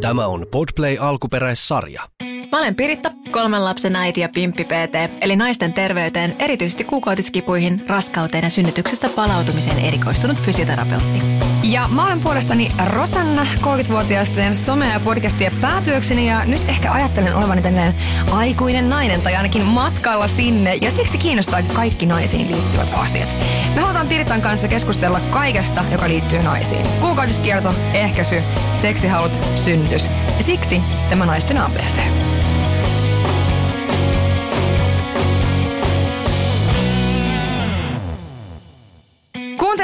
Tämä on Podplay alkuperäissarja. Mä olen Piritta, kolmen lapsen äiti ja pimppi PT, eli naisten terveyteen, erityisesti kuukautiskipuihin, raskauteen ja synnytyksestä palautumiseen erikoistunut fysioterapeutti. Ja mä olen puolestani Rosanna, 30-vuotiaisten some- ja podcastien päätyökseni ja nyt ehkä ajattelen olevani tällainen aikuinen nainen tai ainakin matkalla sinne ja siksi kiinnostaa kaikki naisiin liittyvät asiat. Me halutaan Piritan kanssa keskustella kaikesta, joka liittyy naisiin. Kuukautiskierto, ehkäisy, seksihalut, synnytys ja siksi tämä naisten ABC.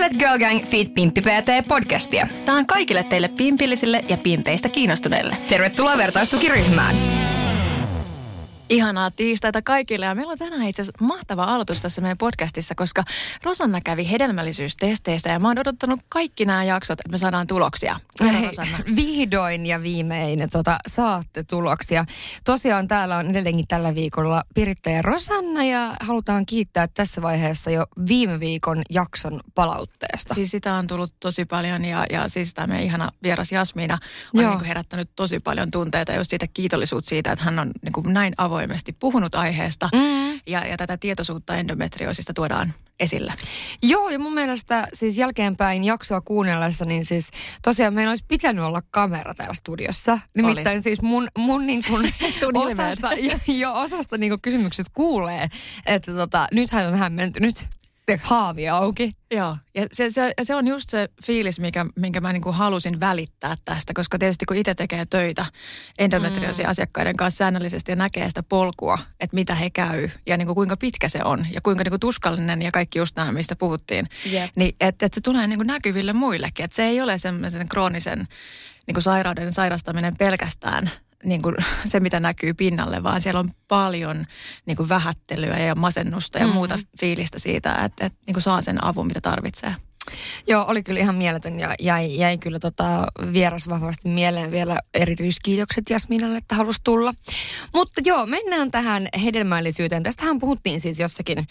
Kuuntelet Girl Gang Feet Pimppi PT podcastia. Tämä on kaikille teille pimpillisille ja pimpeistä kiinnostuneille. Tervetuloa vertaistukiryhmään. Ihanaa tiistaita kaikille ja meillä on tänään itse asiassa mahtava aloitus tässä meidän podcastissa, koska Rosanna kävi hedelmällisyystesteistä ja mä oon odottanut kaikki nämä jaksot, että me saadaan tuloksia. Kerro, Rosanna. Vihdoin ja viimein tota, saatte tuloksia. Tosiaan täällä on edelleenkin tällä viikolla Piritta ja Rosanna ja halutaan kiittää tässä vaiheessa jo viime viikon jakson palautteesta. Siis sitä on tullut tosi paljon ja, ja siis tämä meidän ihana vieras Jasmiina on Joo. niin herättänyt tosi paljon tunteita just siitä kiitollisuutta siitä, että hän on niin näin avoimesti puhunut aiheesta Mm. ja, ja tätä tietoisuutta endometrioosista tuodaan esille. Joo, ja mun mielestä siis jälkeenpäin jaksoa kuunnellessa, niin siis tosiaan meillä olisi pitänyt olla kamera täällä studiossa. Nimittäin Olis. siis mun, mun niin kuin osasta, jo, jo osasta niin kuin kysymykset kuulee, että tota, nythän on hämmentynyt. Haavi auki. Joo, ja se, se, se on just se fiilis, mikä, minkä mä niin kuin halusin välittää tästä, koska tietysti kun itse tekee töitä endometrioosi-asiakkaiden kanssa säännöllisesti ja näkee sitä polkua, että mitä he käy ja niin kuin kuinka pitkä se on ja kuinka niin kuin tuskallinen ja kaikki just nämä, mistä puhuttiin, Jep. niin että et se tulee niin kuin näkyville muillekin, että se ei ole semmoisen kroonisen niin kuin sairauden sairastaminen pelkästään niin kuin se, mitä näkyy pinnalle, vaan siellä on paljon niin kuin vähättelyä ja masennusta ja Mm. muuta fiilistä siitä, että, että niin kuin saa sen avun, mitä tarvitsee. Joo, oli kyllä ihan mieletön ja jäi, jäi kyllä tota vieras vahvasti mieleen vielä erityiskiitokset Jasminalle, että halusi tulla. Mutta joo, mennään tähän hedelmällisyyteen. Tästähän puhuttiin siis jossakin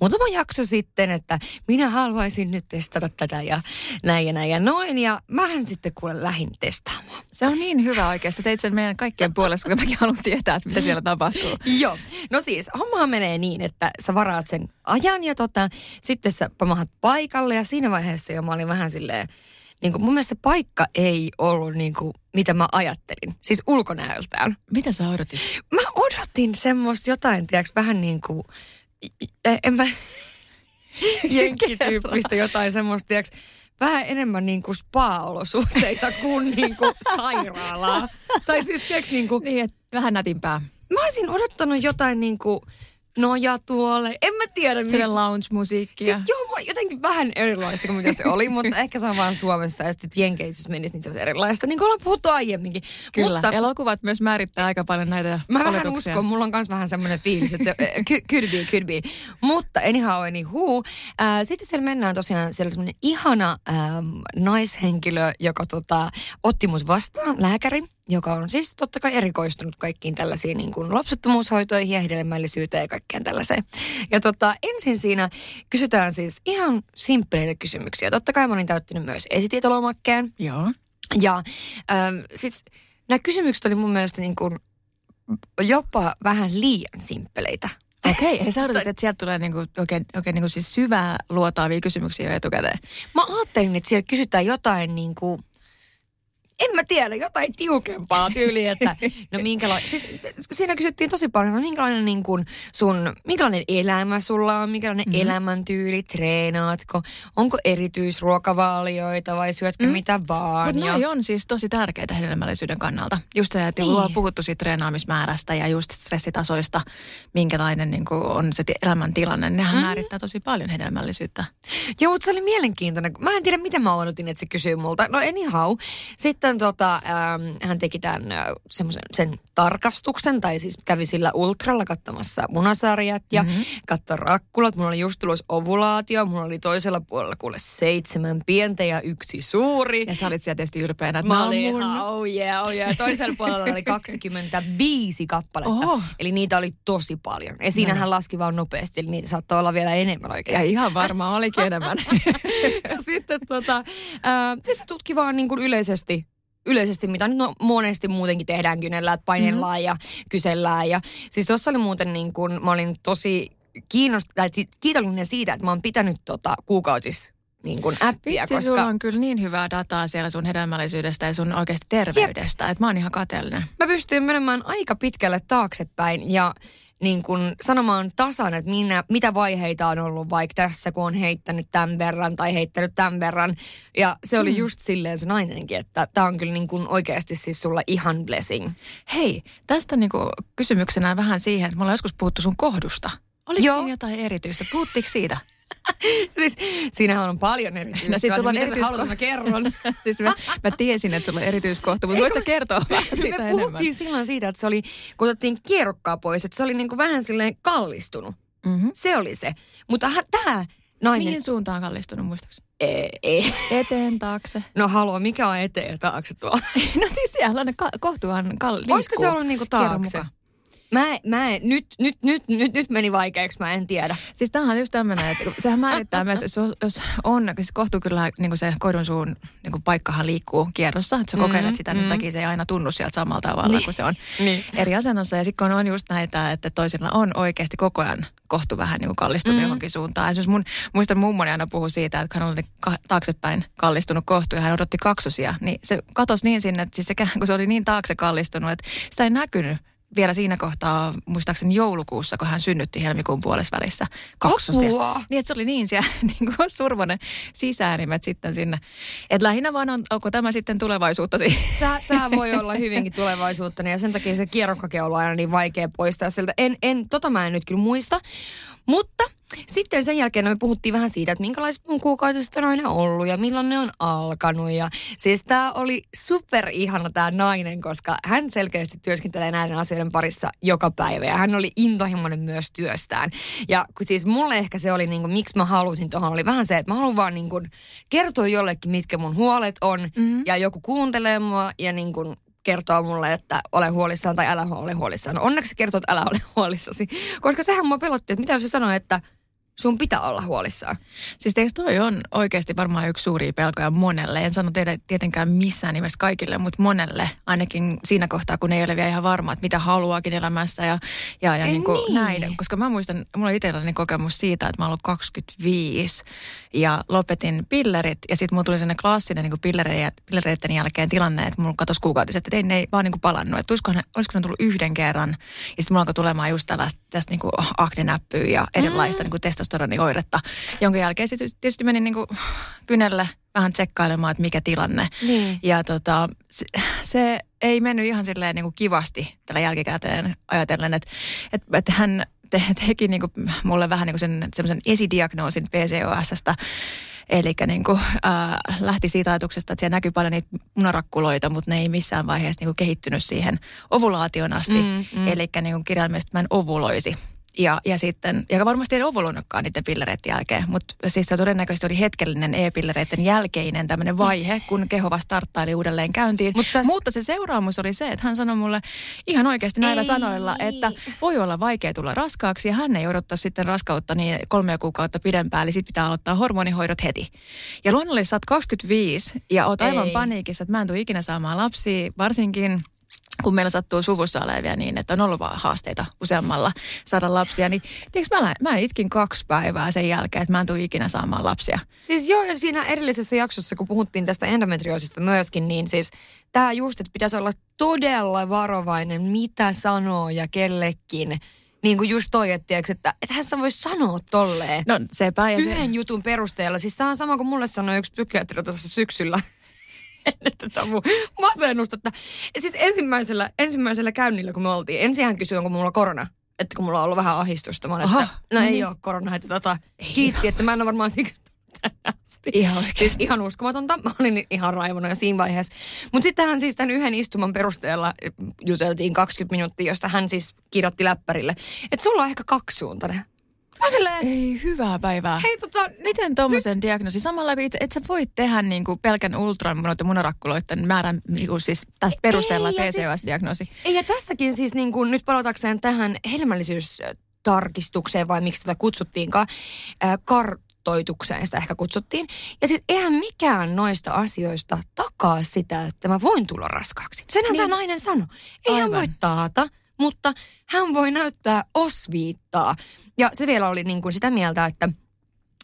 muutama jakso sitten, että minä haluaisin nyt testata tätä ja näin ja näin ja noin. Ja mähän sitten kuule lähin testaamaan. Se on niin hyvä oikeasti. Teit sen meidän kaikkien puolesta, kun mäkin haluan tietää, että mitä siellä tapahtuu. Joo. No siis, hommahan menee niin, että sä varaat sen ajan ja tota, sitten sä pamahat paikalle ja siinä vaiheessa jo mä olin vähän silleen, niin kuin mun mielestä se paikka ei ollut niin kuin, mitä mä ajattelin. Siis ulkonäöltään. Mitä sä odotit? Mä odotin semmoista jotain, tiedätkö, vähän niin kuin, en mä, jenkkityyppistä jotain semmoista, tiedätkö, vähän enemmän niin kuin spa-olosuhteita kuin niin kuin sairaalaa. Tai siis, tiedätkö, niin kuin, Niin, että vähän nätimpää. Mä olisin odottanut jotain niinku nojatuolle. En mä tiedä, miksi. Lounge-musiikkia. Siis joo, jotenkin vähän erilaista kuin mitä se oli, mutta ehkä se on vaan Suomessa ja sitten Jenkeissä menisi niin se olisi erilaista, niin kuin ollaan puhuttu aiemminkin. Kyllä, Mutta elokuvat myös määrittää aika paljon näitä Mä vähän uskon, mulla on myös vähän semmoinen fiilis, että se eh, could be, could be. Mutta anyhow, anywho. Äh, sitten siellä mennään tosiaan, siellä oli semmoinen ihana ähm, naishenkilö, joka tota, otti mut vastaan, lääkäri, joka on siis totta kai erikoistunut kaikkiin tällaisiin niin kuin lapsettomuushoitoihin ja hedelmällisyyteen ja kaikkeen tällaiseen. Ja tota, ensin siinä kysytään siis ihan simppeleitä kysymyksiä. Totta kai mä olin täyttänyt myös esitietolomakkeen. Joo. Ja ähm, siis nämä kysymykset oli mun mielestä niin kuin jopa vähän liian simppeleitä. Okei, okay, sä odotit, että sieltä tulee niinku, oikein, oikein niinku siis syvää luotaavia kysymyksiä jo etukäteen. Mä ajattelin, että siellä kysytään jotain niin kuin, en mä tiedä, jotain tiukempaa tyyliä, että no minkälainen, siis siinä kysyttiin tosi paljon, no minkälainen niin kuin sun, minkälainen elämä sulla on, minkälainen mm-hmm. elämäntyyli, treenaatko, onko erityisruokavalioita vai syötkö Mm. mm. mitä vaan. Mutta ja- on siis tosi tärkeitä hedelmällisyyden kannalta. Just se, että niin. Ollaan puhuttu siitä treenaamismäärästä ja just stressitasoista, minkälainen niin on se ti- elämäntilanne. Nehän mm. määrittää tosi paljon hedelmällisyyttä. Joo, mutta se oli mielenkiintoinen. Mä en tiedä, mitä mä odotin, että se kysyy multa. No anyhow. Sitten tota, ähm, hän teki tämän äh, semmoisen sen tarkastuksen, tai siis kävi sillä ultralla katsomassa munasarjat ja mm-hmm. katsoi rakkulat. Mulla oli just tulos ovulaatio. Mulla oli toisella puolella kuule seitsemän pientä ja yksi suuri. Ja sä olit siellä tietysti ylpeänä, että Mä olin mun. oh yeah, oh yeah. Toisella puolella oli 25 kappaletta. Oho. Eli niitä oli tosi paljon. Ja siinä hän laski vaan nopeasti, eli niitä saattoi olla vielä enemmän Ja oikeasti. ihan varmaan olikin enemmän. ja sitten tota, ää, sit se tutki vaan niin kuin yleisesti yleisesti, mitä nyt no, monesti muutenkin tehdään kynellä, että painellaan mm-hmm. ja kysellään. Ja, siis tuossa oli muuten niin kuin, mä olin tosi kiinnost- kiitollinen siitä, että mä oon pitänyt tota kuukautis niin kuin appia. Vitsi, koska... sulla on kyllä niin hyvää dataa siellä sun hedelmällisyydestä ja sun oikeasti terveydestä, Jep. että mä oon ihan kateellinen. Mä pystyn menemään aika pitkälle taaksepäin ja niin kuin sanomaan tasan, että minä, mitä vaiheita on ollut vaikka tässä, kun on heittänyt tämän verran tai heittänyt tämän verran. Ja se oli mm. just silleen se nainenkin, että tämä on kyllä niin kuin oikeasti siis sulla ihan blessing. Hei, tästä niin kuin kysymyksenä vähän siihen, että me ollaan joskus puhuttu sun kohdusta. Oliko Joo. siinä jotain erityistä? Puhuttiinko siitä? siis siinähän on paljon erityistä. No siis sulla on erityiskohta. mä kerron. siis mä, mä tiesin, että sulla on erityiskohta, mutta voitko kertoa vähän siitä me enemmän? puhuttiin silloin siitä, että se oli, kun otettiin kierrokkaa pois, että se oli niinku vähän silleen kallistunut. Mm-hmm. Se oli se. Mutta tämä nainen... Mihin suuntaan kallistunut muistaakseni? Ei, ei. Eteen taakse. No halua, mikä on eteen ja taakse tuo? no siis siellä on ka- kohtuuhan kal- Olisiko se ollut niinku taakse? Mä, mä nyt, nyt, nyt, nyt, nyt meni vaikeaksi, mä en tiedä. Siis tämähän on just tämmöinen, että sehän määrittää myös, jos, jos on, siis kohtuu kyllä niin kuin se koidun suun niin kuin paikkahan liikkuu kierrossa, että sä mm, kokeilet sitä, niin takia se ei aina tunnu sieltä samalla tavalla, niin. kun se on niin. eri asennossa. Ja sitten kun on just näitä, että toisilla on oikeasti koko ajan kohtu vähän niin kuin kallistunut mm. johonkin suuntaan. Esimerkiksi mun, muistan mummoni aina puhuu siitä, että hän oli taaksepäin kallistunut kohtu ja hän odotti kaksosia. Niin se katosi niin sinne, että siis se, kun se oli niin taakse kallistunut, että sitä ei näkynyt vielä siinä kohtaa, muistaakseni joulukuussa, kun hän synnytti helmikuun puolessa välissä kaksosia. Apua. Niin, että se oli niin siellä niin kuin survonen sisäänimet sitten sinne. Että lähinnä vaan on, onko tämä sitten tulevaisuutta Tämä, tämä voi olla hyvinkin tulevaisuutta, ja sen takia se kierrokkake on aina niin vaikea poistaa sieltä. En, en, tota mä en nyt kyllä muista, mutta sitten sen jälkeen me puhuttiin vähän siitä, että minkälaiset mun kuukautiset on aina ollut ja milloin ne on alkanut. Ja siis tämä oli super ihana tämä nainen, koska hän selkeästi työskentelee näiden asioiden parissa joka päivä. Ja hän oli intohimoinen myös työstään. Ja siis mulle ehkä se oli, niin kuin, miksi mä halusin tuohon, oli vähän se, että mä haluan vaan niin kuin, kertoa jollekin, mitkä mun huolet on. Mm-hmm. Ja joku kuuntelee mua ja niin kuin, kertoo mulle, että ole huolissaan tai älä ole huolissaan. No onneksi kertoo, että älä ole huolissasi. Koska sehän mua pelotti, että mitä jos se sanoo, että sun pitää olla huolissaan. Siis eikö toi on oikeasti varmaan yksi suuria pelkoja monelle. En sano teille tietenkään missään nimessä kaikille, mutta monelle ainakin siinä kohtaa, kun ei ole vielä ihan varma, että mitä haluaakin elämässä ja, ja, ja niin kuin niin. näin. Koska mä muistan, mulla on itselläni kokemus siitä, että mä oon ollut 25 ja lopetin pillerit ja sitten mulla tuli sellainen klassinen niin pillereiden jälkeen tilanne, että mulla katosi kuukautiset, että ei ne ei vaan niin kuin palannut. Että olisiko ne, olisiko ne tullut yhden kerran ja sitten mulla alkoi tulemaan just tällaista tästä niin kuin aknenäppyä ja erilaista mm. niin kuin testosteronioiretta, jonka jälkeen sitten tietysti menin niin kuin kynelle vähän tsekkailemaan, että mikä tilanne. Niin. Ja tota, se, se ei mennyt ihan silleen niin kuin kivasti tällä jälkikäteen ajatellen, että, että, että hän te, teki niin kuin mulle vähän niin kuin sen semmoisen esidiagnoosin PCOSstä. Eli niin kuin, äh, lähti siitä ajatuksesta, että siellä näkyy paljon niitä munarakkuloita, mutta ne ei missään vaiheessa niin kuin kehittynyt siihen ovulaation asti. Mm, mm. Eli niin kirjaimellisesti mä en ovuloisi. Ja, ja sitten, ja varmasti ei ovuloinutkaan niiden pillereiden jälkeen, mutta siis se todennäköisesti oli hetkellinen e-pillereiden jälkeinen tämmöinen vaihe, kun keho vasta starttaili uudelleen käyntiin. Mutta, täs... Mutta se seuraamus oli se, että hän sanoi mulle ihan oikeasti näillä ei. sanoilla, että voi olla vaikea tulla raskaaksi ja hän ei odottaa sitten raskautta niin kolme kuukautta pidempään, eli sitten pitää aloittaa hormonihoidot heti. Ja luonnollisesti sä oot 25 ja oot aivan ei. paniikissa, että mä en tule ikinä saamaan lapsia, varsinkin kun meillä sattuu suvussa olevia niin, että on ollut vaan haasteita useammalla saada lapsia, niin tiedätkö, mä, mä itkin kaksi päivää sen jälkeen, että mä en tule ikinä saamaan lapsia. Siis joo, ja siinä edellisessä jaksossa, kun puhuttiin tästä endometrioosista myöskin, niin siis tämä just, että pitäisi olla todella varovainen, mitä sanoo ja kellekin. Niin kuin just toi, että, tiiäks, että et hän voi sanoa tolleen. No sepä ja Yhden se... jutun perusteella. Siis tämä on sama kuin mulle sanoi yksi psykiatri tuossa syksyllä tätä mun masennusta. Että, siis ensimmäisellä, ensimmäisellä käynnillä, kun me oltiin, ensin hän kysyi, onko mulla korona. Että kun mulla on ollut vähän ahdistusta. Mä olen, että no, no ei niin. ole korona. Että tota, kiitti, että mä en ole varmaan siksi asti. Ihan oikeasti. Siis ihan uskomatonta. Mä olin ihan raivona jo siinä vaiheessa. Mutta sitten hän siis tämän yhden istuman perusteella juteltiin 20 minuuttia, josta hän siis kirjoitti läppärille. Että sulla on ehkä kaksisuuntainen. Mä silleen, Ei, hyvää päivää. Hei, tota, Miten tuommoisen nyt... diagnoosi? Samalla kun itse, et sä voi tehdä niin kuin pelkän ultran noiden munarakkuloiden määrän niin kuin siis tästä perusteella PCOS-diagnoosi. Siis, ei, ja tässäkin siis niin kuin, nyt palatakseen tähän helmällisyystarkistukseen, vai miksi tätä kutsuttiinkaan, äh, kar, toitukseen sitä ehkä kutsuttiin. Ja siis eihän mikään noista asioista takaa sitä, että mä voin tulla raskaaksi. Senhän niin. tämä nainen sanoi. Ei hän voi taata, mutta hän voi näyttää osviittaa. Ja se vielä oli niin kuin sitä mieltä, että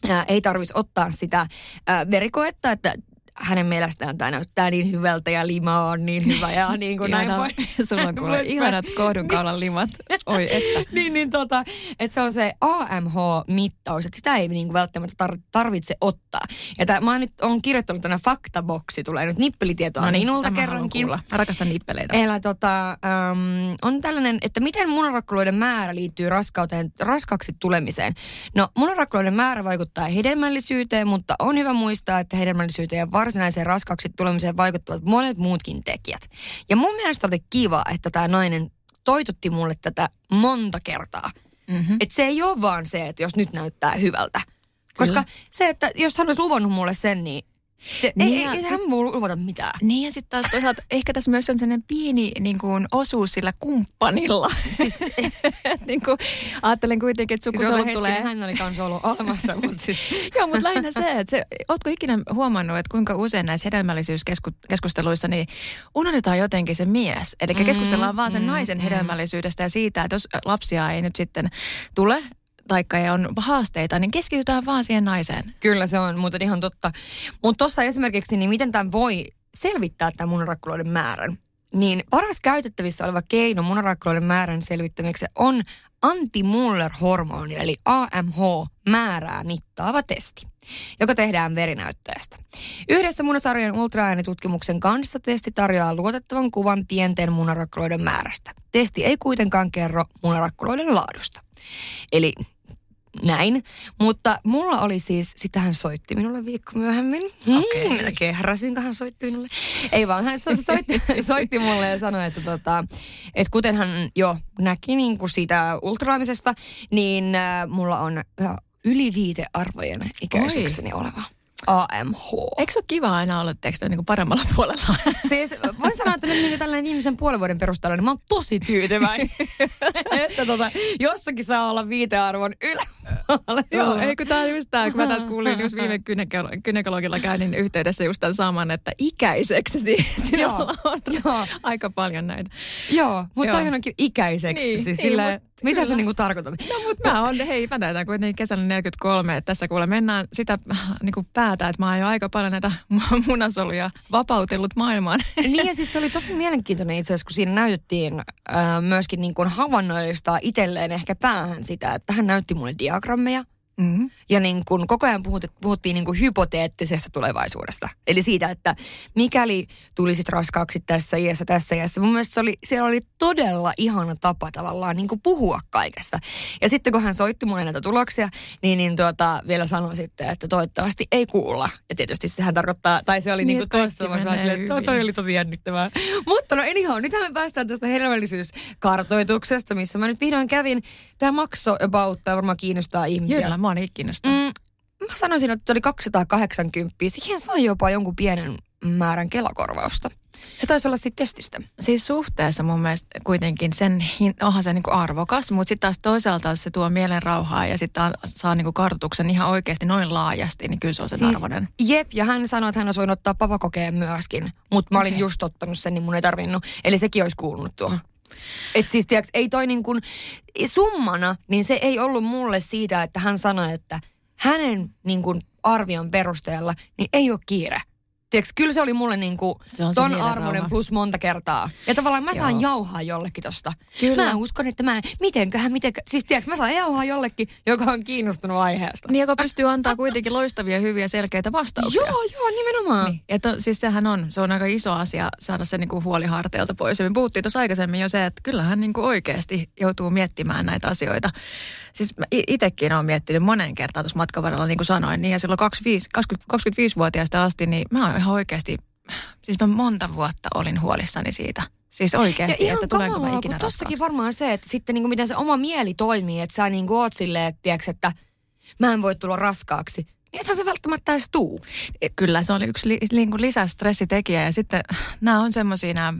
ää, ei tarvitsisi ottaa sitä ää, verikoetta, että hänen mielestään tämä näyttää niin hyvältä ja lima on niin hyvä ja niin kuin näin voi. Sulla on kuule ihanat kohdunkaulan limat. Oi että. niin, niin tota, että se on se AMH-mittaus, että sitä ei niin kuin välttämättä tar- tarvitse ottaa. Ja tää, mä nyt on kirjoittanut tänä faktaboksi, tulee nyt nippelitietoa no niin, minulta kerrankin. Mä rakastan nippeleitä. Eli tota, um, on tällainen, että miten munarakkaloiden määrä liittyy raskauteen, raskaaksi tulemiseen. No munarakkaloiden määrä vaikuttaa hedelmällisyyteen, mutta on hyvä muistaa, että hedelmällisyyteen ja varsinaiseen raskaaksi tulemiseen vaikuttavat monet muutkin tekijät. Ja mun mielestä oli kiva, että tämä nainen toitutti mulle tätä monta kertaa. Mm-hmm. Että se ei ole vaan se, että jos nyt näyttää hyvältä. Koska Kyllä. se, että jos hän olisi luvannut mulle sen, niin te, niin ei, ei, hän voi luvata mitään. Niin ja sitten taas toisaalta ehkä tässä myös on sellainen pieni niin kuin, osuus sillä kumppanilla. Siis, niin kuin, ajattelen kuitenkin, että sukusolut siis tulee... hän oli kanssa ollut olemassa. mutta siis. Joo, mutta lähinnä se, että se, ootko ikinä huomannut, että kuinka usein näissä hedelmällisyyskeskusteluissa niin unohdetaan jotenkin se mies. Eli mm, keskustellaan vaan sen mm, naisen mm. hedelmällisyydestä ja siitä, että jos lapsia ei nyt sitten tule, taikka ja on haasteita, niin keskitytään vaan siihen naiseen. Kyllä se on muuten ihan totta. Mutta tuossa esimerkiksi, niin miten tämän voi selvittää tämän munarakkuloiden määrän? Niin paras käytettävissä oleva keino munarakkuloiden määrän selvittämiseksi on anti-Muller-hormoni, eli AMH-määrää mittaava testi, joka tehdään verinäyttäjästä. Yhdessä munasarjan ultraäänitutkimuksen kanssa testi tarjoaa luotettavan kuvan pienten munarakkuloiden määrästä. Testi ei kuitenkaan kerro munarakkuloiden laadusta. Eli näin. Mutta mulla oli siis, sitä hän soitti minulle viikko myöhemmin. Okei. Okay. Kehräsin, kun hän soitti minulle. Ei vaan, hän soitti, soitti mulle ja sanoi, että, tota, että kuten hän jo näki niin kuin siitä ultraamisesta, niin äh, mulla on äh, yli viitearvojen ikäisekseni oleva. AMH. Eikö se ole kiva aina olla tekstä niin paremmalla puolella? Siis voin sanoa, että nyt niin tällainen viimeisen puolen vuoden perusteella, niin mä oon tosi tyytyväinen. että tota, jossakin saa olla viitearvon yläpuolella. Joo, eikö tää just tää, kun mä taas kuulin just viime gynekologilla käynnin yhteydessä just tämän saman, että ikäiseksi sinulla on Joo. aika paljon näitä. Joo, mutta toi onkin ikäiseksi. Niin, siis niin, sille, mut, mitä kyllä. sä niinku tarkoitat? No mutta mä oon, hei mä täytän kuitenkin kesällä 43, että tässä kuule mennään sitä niin kuin päätä, että mä oon jo aika paljon näitä munasoluja vapautellut maailmaan. Niin ja siis se oli tosi mielenkiintoinen itse asiassa, kun siinä näytettiin äh, myöskin niin kuin havainnoillistaa itselleen ehkä päähän sitä, että hän näytti mulle diagrammeja – Mm-hmm. Ja niin kun koko ajan puhut, puhuttiin niin kuin hypoteettisesta tulevaisuudesta. Eli siitä, että mikäli tulisit raskaaksi tässä iässä, tässä iässä. Mun mielestä se oli, se oli todella ihana tapa tavallaan niin puhua kaikesta. Ja sitten kun hän soitti mulle näitä tuloksia, niin, niin tuota, vielä sanoi sitten, että toivottavasti ei kuulla. Ja tietysti sehän tarkoittaa, tai se oli niin, niin kuin tuossa vaiheessa, että toi oli tosi jännittävää. Mutta no anyhow, nythän me päästään tästä hedelmällisyyskartoituksesta, missä mä nyt vihdoin kävin. Tämä makso about, tämä varmaan kiinnostaa ihmisiä. Kyllä, niin kiinnostaa. Mm, mä sanoisin, että oli 280. Siihen sai jopa jonkun pienen määrän kelakorvausta. Se taisi olla sitten testistä. Siis suhteessa mun mielestä kuitenkin sen, onhan se niinku arvokas, mutta sitten taas toisaalta se tuo mielen rauhaa ja sitten saa niinku kartoituksen ihan oikeasti noin laajasti, niin kyllä se on sen siis, arvoinen. Jep, ja hän sanoi, että hän olisi voinut ottaa papakokeen myöskin, mutta mä olin okay. just ottanut sen, niin mun ei tarvinnut. Eli sekin olisi kuulunut tuohon. Et siis tiiäks, ei toi niin kuin, summana, niin se ei ollut mulle siitä, että hän sanoi, että hänen niin kuin arvion perusteella, niin ei ole kiire. Tiedätkö, kyllä se oli mulle niinku se on ton arvoinen plus monta kertaa. Ja tavallaan mä saan Joo. jauhaa jollekin tosta. Kyllä. Mä uskon, että mä, mitenköhän, mitenköhän. Siis tiedätkö, mä saan jauhaa jollekin, joka on kiinnostunut aiheesta. Niin, joka pystyy antaa kuitenkin loistavia, hyviä, selkeitä vastauksia. Joo, joo, nimenomaan. Niin. Ja to, siis sehän on, se on aika iso asia saada se niinku huoli harteilta pois. Ja me puhuttiin tuossa aikaisemmin jo se, että kyllähän niinku oikeasti joutuu miettimään näitä asioita. Siis itsekin olen miettinyt monen kertaan tuossa matkan varrella, niin kuin sanoin, niin ja silloin 25, 25-vuotiaasta asti, niin mä oon ihan oikeasti, siis mä monta vuotta olin huolissani siitä. Siis oikeasti, ja että tuleeko mä ikinä Tossakin varmaan se, että sitten niin kuin miten se oma mieli toimii, että sä niin kuin oot silleen, että, tiiäks, että mä en voi tulla raskaaksi. Niin ethän se välttämättä edes tuu. Kyllä, se oli yksi li, niin kuin lisästressitekijä ja sitten nämä on semmoisia nämä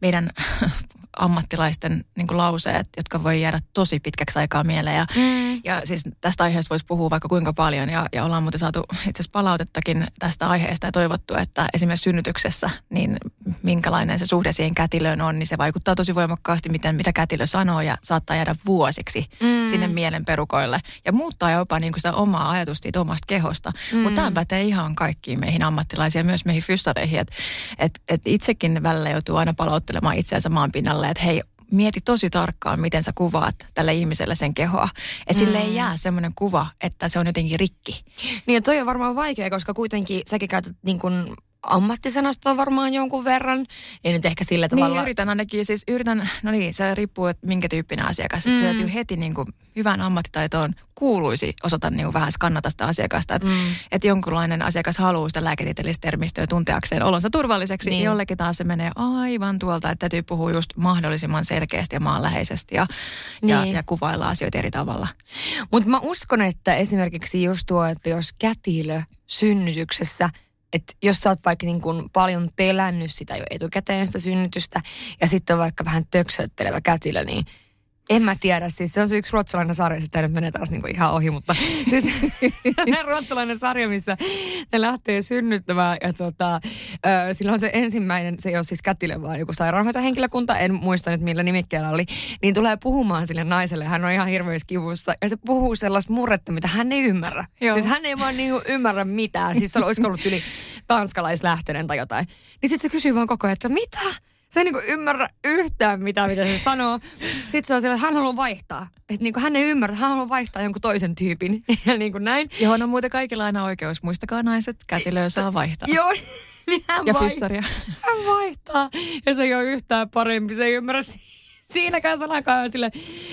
meidän ammattilaisten niin kuin lauseet, jotka voi jäädä tosi pitkäksi aikaa mieleen. Ja, mm. ja siis tästä aiheesta voisi puhua vaikka kuinka paljon ja, ja ollaan muuten saatu itse asiassa palautettakin tästä aiheesta ja toivottu, että esimerkiksi synnytyksessä, niin minkälainen se suhde siihen kätilöön on, niin se vaikuttaa tosi voimakkaasti, miten, mitä kätilö sanoo ja saattaa jäädä vuosiksi mm. sinne mielen perukoille ja muuttaa jopa niin kuin sitä omaa ajatusta siitä omasta kehosta. Mm. Mutta tämä pätee ihan kaikkiin meihin ammattilaisiin ja myös meihin fyssareihin, että et, et itsekin välillä joutuu aina palauttelemaan itseänsä maan pinnalle, että hei, mieti tosi tarkkaan, miten sä kuvaat tälle ihmiselle sen kehoa. Että mm. sille ei jää semmoinen kuva, että se on jotenkin rikki. Niin ja toi on varmaan vaikea, koska kuitenkin säkin käytät niin kuin ammattisanasta varmaan jonkun verran. Ei nyt ehkä sillä tavalla. Niin, yritän ainakin. Siis yritän, no niin, se riippuu, että minkä tyyppinen asiakas. Mm. Se heti niin kuin, hyvään ammattitaitoon kuuluisi osata niin kuin, vähän skannata sitä asiakasta. Että mm. et jonkunlainen asiakas haluaa sitä lääketieteellistä termistöä tunteakseen olonsa turvalliseksi. Niin. Jollekin taas se menee aivan tuolta, että täytyy puhua just mahdollisimman selkeästi ja maanläheisesti ja, niin. ja, ja kuvailla asioita eri tavalla. Mutta mä uskon, että esimerkiksi just tuo, että jos kätilö synnytyksessä – että jos sä oot vaikka niin kuin paljon pelännyt sitä jo etukäteen sitä synnytystä ja sitten on vaikka vähän töksöttelevä kätilö, niin en mä tiedä, siis se on se yksi ruotsalainen sarja, sitä nyt menee taas niinku ihan ohi, mutta siis ruotsalainen sarja, missä ne lähtee synnyttämään ja tota, ö, silloin se ensimmäinen, se ei ole siis kätilö, vaan joku sairaanhoitohenkilökunta, en muista nyt millä nimikkeellä oli, niin tulee puhumaan sille naiselle, hän on ihan hirveässä kivussa ja se puhuu sellaista murretta, mitä hän ei ymmärrä. Joo. Siis hän ei vaan niinku ymmärrä mitään, siis se olisi ollut yli tanskalaislähtöinen tai jotain. Niin sitten se kysyy vaan koko ajan, että mitä? Se ei niinku ymmärrä yhtään mitä, mitä se sanoo. Sitten se on sillä, että hän haluaa vaihtaa. Että niinku hän ei ymmärrä, hän haluaa vaihtaa jonkun toisen tyypin. ja niinku näin. Johon on muuten kaikilla aina oikeus. Muistakaa naiset, kätilöä saa vaihtaa. Joo, niin hän ja fyssaria. Hän vaihtaa. Ja se ei ole yhtään parempi. Se ei ymmärrä siinäkään sanakaan sille,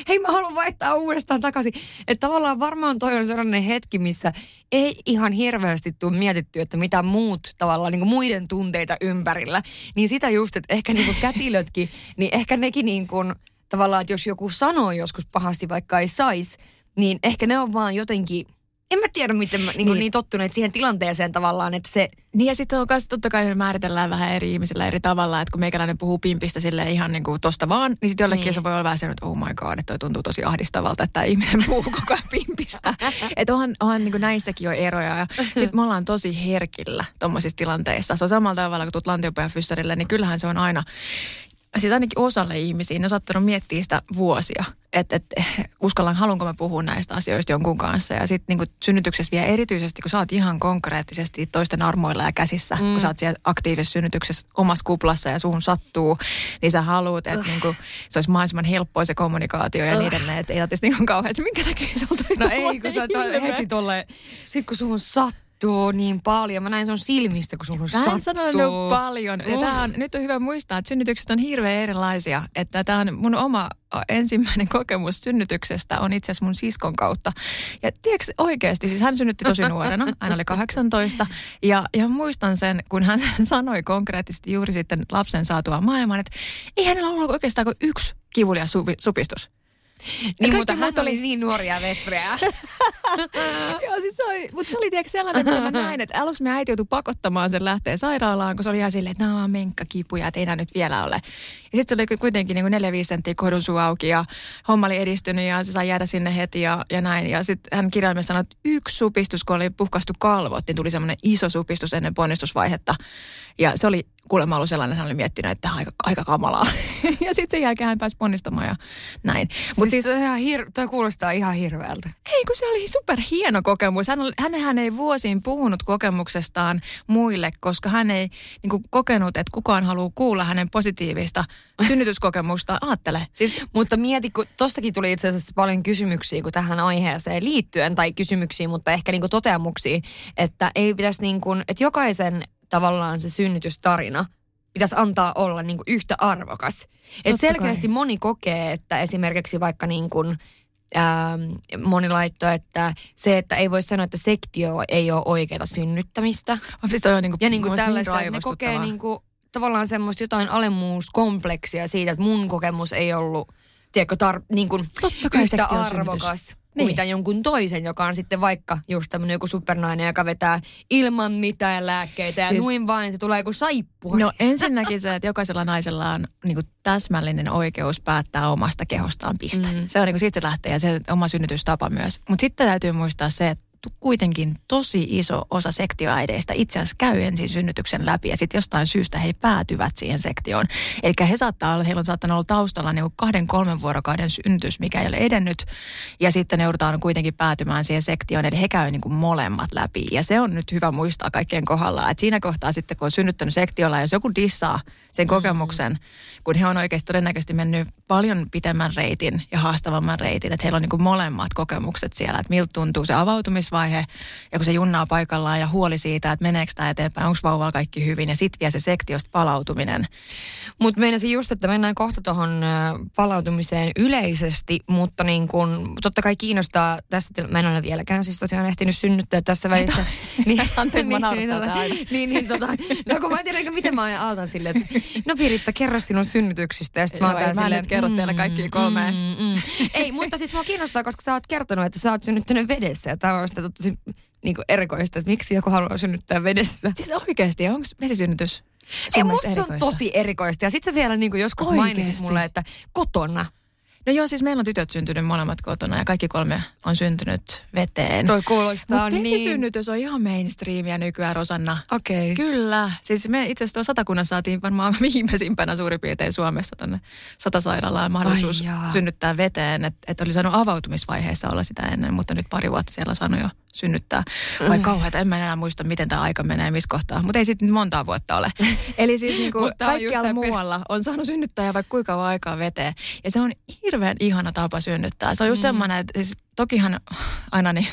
hei mä haluan vaihtaa uudestaan takaisin. Että tavallaan varmaan toi on sellainen hetki, missä ei ihan hirveästi tule mietitty, että mitä muut tavallaan niin muiden tunteita ympärillä. Niin sitä just, että ehkä niin kuin kätilötkin, niin ehkä nekin niin kuin, tavallaan, että jos joku sanoo joskus pahasti, vaikka ei saisi, niin ehkä ne on vaan jotenkin en mä tiedä, miten mä niin, niin. niin tottuneet siihen tilanteeseen tavallaan, että se... Niin ja sitten on myös totta kai määritellään vähän eri ihmisillä eri tavalla, että kun meikäläinen puhuu pimpistä sille ihan niin kuin tosta vaan, niin sitten jollekin niin. se voi olla vähän se, että oh my god, että toi tuntuu tosi ahdistavalta, että tämä ihminen puhuu koko ajan pimpistä. että onhan, onhan niin kuin näissäkin jo eroja ja sitten me ollaan tosi herkillä tuommoisissa tilanteissa. Se on samalla tavalla, kun tulet lantiopäivän fyssarille, niin kyllähän se on aina siis ainakin osalle ihmisiä, ne on saattanut miettiä sitä vuosia, että et, uskallan, haluanko mä puhua näistä asioista jonkun kanssa. Ja sitten niin synnytyksessä vielä erityisesti, kun sä oot ihan konkreettisesti toisten armoilla ja käsissä, mm. kun sä oot siellä aktiivisessa synnytyksessä omassa kuplassa ja suhun sattuu, niin sä haluat, että uh. niin kuin, se olisi mahdollisimman helppoa se kommunikaatio ja uh. niin edelleen, että ei tarvitsisi niin kauheasti, minkä takia se No ei, kun sä oot heti tolle, sit kun suhun sattuu, sattuu niin paljon. Mä näin sun silmistä, kun sun sattuu. Mä sanonut paljon. Ja tää on, nyt on hyvä muistaa, että synnytykset on hirveän erilaisia. Että tämä on mun oma ensimmäinen kokemus synnytyksestä on itse asiassa mun siskon kautta. Ja tiedätkö oikeasti, siis hän synnytti tosi nuorena, hän oli 18. Ja, ja muistan sen, kun hän sanoi konkreettisesti juuri sitten lapsen saatua maailmaan, että ei hänellä ollut oikeastaan kuin yksi kivulia supistus. Niin, mutta hän oli... oli niin nuoria vetrejä. Joo, siis se oli, mutta se oli tiedätkö sellainen, että mä näin, että aluksi me äiti joutui pakottamaan sen lähteä sairaalaan, kun se oli ihan silleen, että nämä on menkkakipuja, että ei nämä nyt vielä ole. Ja sitten se oli kuitenkin niin kuin 4-5 senttiä kohdun suu auki ja homma oli edistynyt ja se sai jäädä sinne heti ja, ja näin. Ja sitten hän kirjaimessa sanoi, että yksi supistus, kun oli puhkastu kalvot, niin tuli semmoinen iso supistus ennen ponnistusvaihetta. Ja se oli kuulemma ollut sellainen, että hän oli miettinyt, että aika, aika kamalaa. ja sitten sen jälkeen hän pääsi ponnistamaan ja näin. Mut siis, siis ihan hir- toi kuulostaa ihan hirveältä. Ei, kun se oli super hieno kokemus. Hän, oli, hän ei vuosiin puhunut kokemuksestaan muille, koska hän ei niin kuin, kokenut, että kukaan haluaa kuulla hänen positiivista synnytyskokemusta. Aattele. Siis, mutta mieti, kun tostakin tuli itse asiassa paljon kysymyksiä kun tähän aiheeseen liittyen, tai kysymyksiä, mutta ehkä niin kuin toteamuksia, että ei pitäisi niin kuin, että jokaisen tavallaan se synnytystarina pitäisi antaa olla niin kuin yhtä arvokas. Et selkeästi kai. moni kokee, että esimerkiksi vaikka niin kuin, ää, moni laittoi, että se, että ei voi sanoa, että sektio ei ole oikeaa synnyttämistä. Siis on niin kuin, ja niin kuin tällaista, niin ne kokee niin kuin, tavallaan semmoista jotain alemmuuskompleksia siitä, että mun kokemus ei ollut tiedätkö, tar, niin kuin, yhtä arvokas. Synnytys niin. mitä jonkun toisen, joka on sitten vaikka just tämmöinen joku supernainen, joka vetää ilman mitään lääkkeitä ja siis, noin vain se tulee joku saippua. No ensinnäkin se, että jokaisella naisella on niin kuin täsmällinen oikeus päättää omasta kehostaan piste. Mm. Se on niin kuin siitä se lähtee ja se oma synnytystapa myös. Mutta sitten täytyy muistaa se, että kuitenkin tosi iso osa sektioäideistä itse asiassa käy ensin synnytyksen läpi ja sitten jostain syystä he päätyvät siihen sektioon. Eli he saattaa olla, heillä on saattanut olla taustalla niin kahden, kolmen vuorokauden synnytys, mikä ei ole edennyt ja sitten ne joudutaan kuitenkin päätymään siihen sektioon, eli he käyvät niin kuin molemmat läpi. Ja se on nyt hyvä muistaa kaikkien kohdalla, että siinä kohtaa sitten kun on synnyttänyt sektiolla, jos joku dissaa sen kokemuksen, mm. kun he on oikeasti todennäköisesti mennyt paljon pitemmän reitin ja haastavamman reitin, että heillä on niin kuin molemmat kokemukset siellä, että miltä tuntuu se avautumisvaihe ja kun se junnaa paikallaan ja huoli siitä, että meneekö tämä eteenpäin, onko vauvalla kaikki hyvin ja sitten vielä se sektiosta palautuminen. Mutta meinasin just, että mennään kohta tuohon palautumiseen yleisesti, mutta niin kun, totta kai kiinnostaa, tässä mä en ole vieläkään siis tosiaan ehtinyt synnyttää tässä välissä. niin, Anteeksi, mä niin, niin, tota, niin, niin, tota, no kun mä en tiedä, miten mä aloitan silleen, että no Piritta, kerro sinun synnytyksistä. Ja sitten mä oon silleen, nyt kerro mm, teille kaikki kolme. Mm, mm, mm. Ei, mutta siis mua kiinnostaa, koska sä oot kertonut, että sä oot synnyttänyt vedessä. Ja tämä on sitä tosi niin erikoista, että miksi joku haluaa synnyttää vedessä. Siis oikeasti, onko vesisynnytys? Ei, musta se on tosi erikoista. Ja sitten sä vielä niin joskus Oikeesti. mainitsit mulle, että kotona. No joo, siis meillä on tytöt syntynyt molemmat kotona ja kaikki kolme on syntynyt veteen. Toi kuulostaa Mut niin. synnytys on ihan mainstreamia nykyään, Rosanna. Okei. Okay. Kyllä. Siis me itse asiassa satakunnassa saatiin varmaan viimeisimpänä suurin piirtein Suomessa tuonne sotasairaalaan mahdollisuus synnyttää veteen. Että et oli saanut avautumisvaiheessa olla sitä ennen, mutta nyt pari vuotta siellä on saanut jo synnyttää. Vai mm. kauheata, en mä enää muista, miten tämä aika menee, missä kohtaa. Mutta ei sitten montaa vuotta ole. Eli siis niinku kaikkialla muualla on saanut synnyttää ja vaikka kuinka kauan aikaa veteen. Ja se on hirveän ihana tapa synnyttää. Se on just mm. semmoinen, että siis, tokihan aina niin,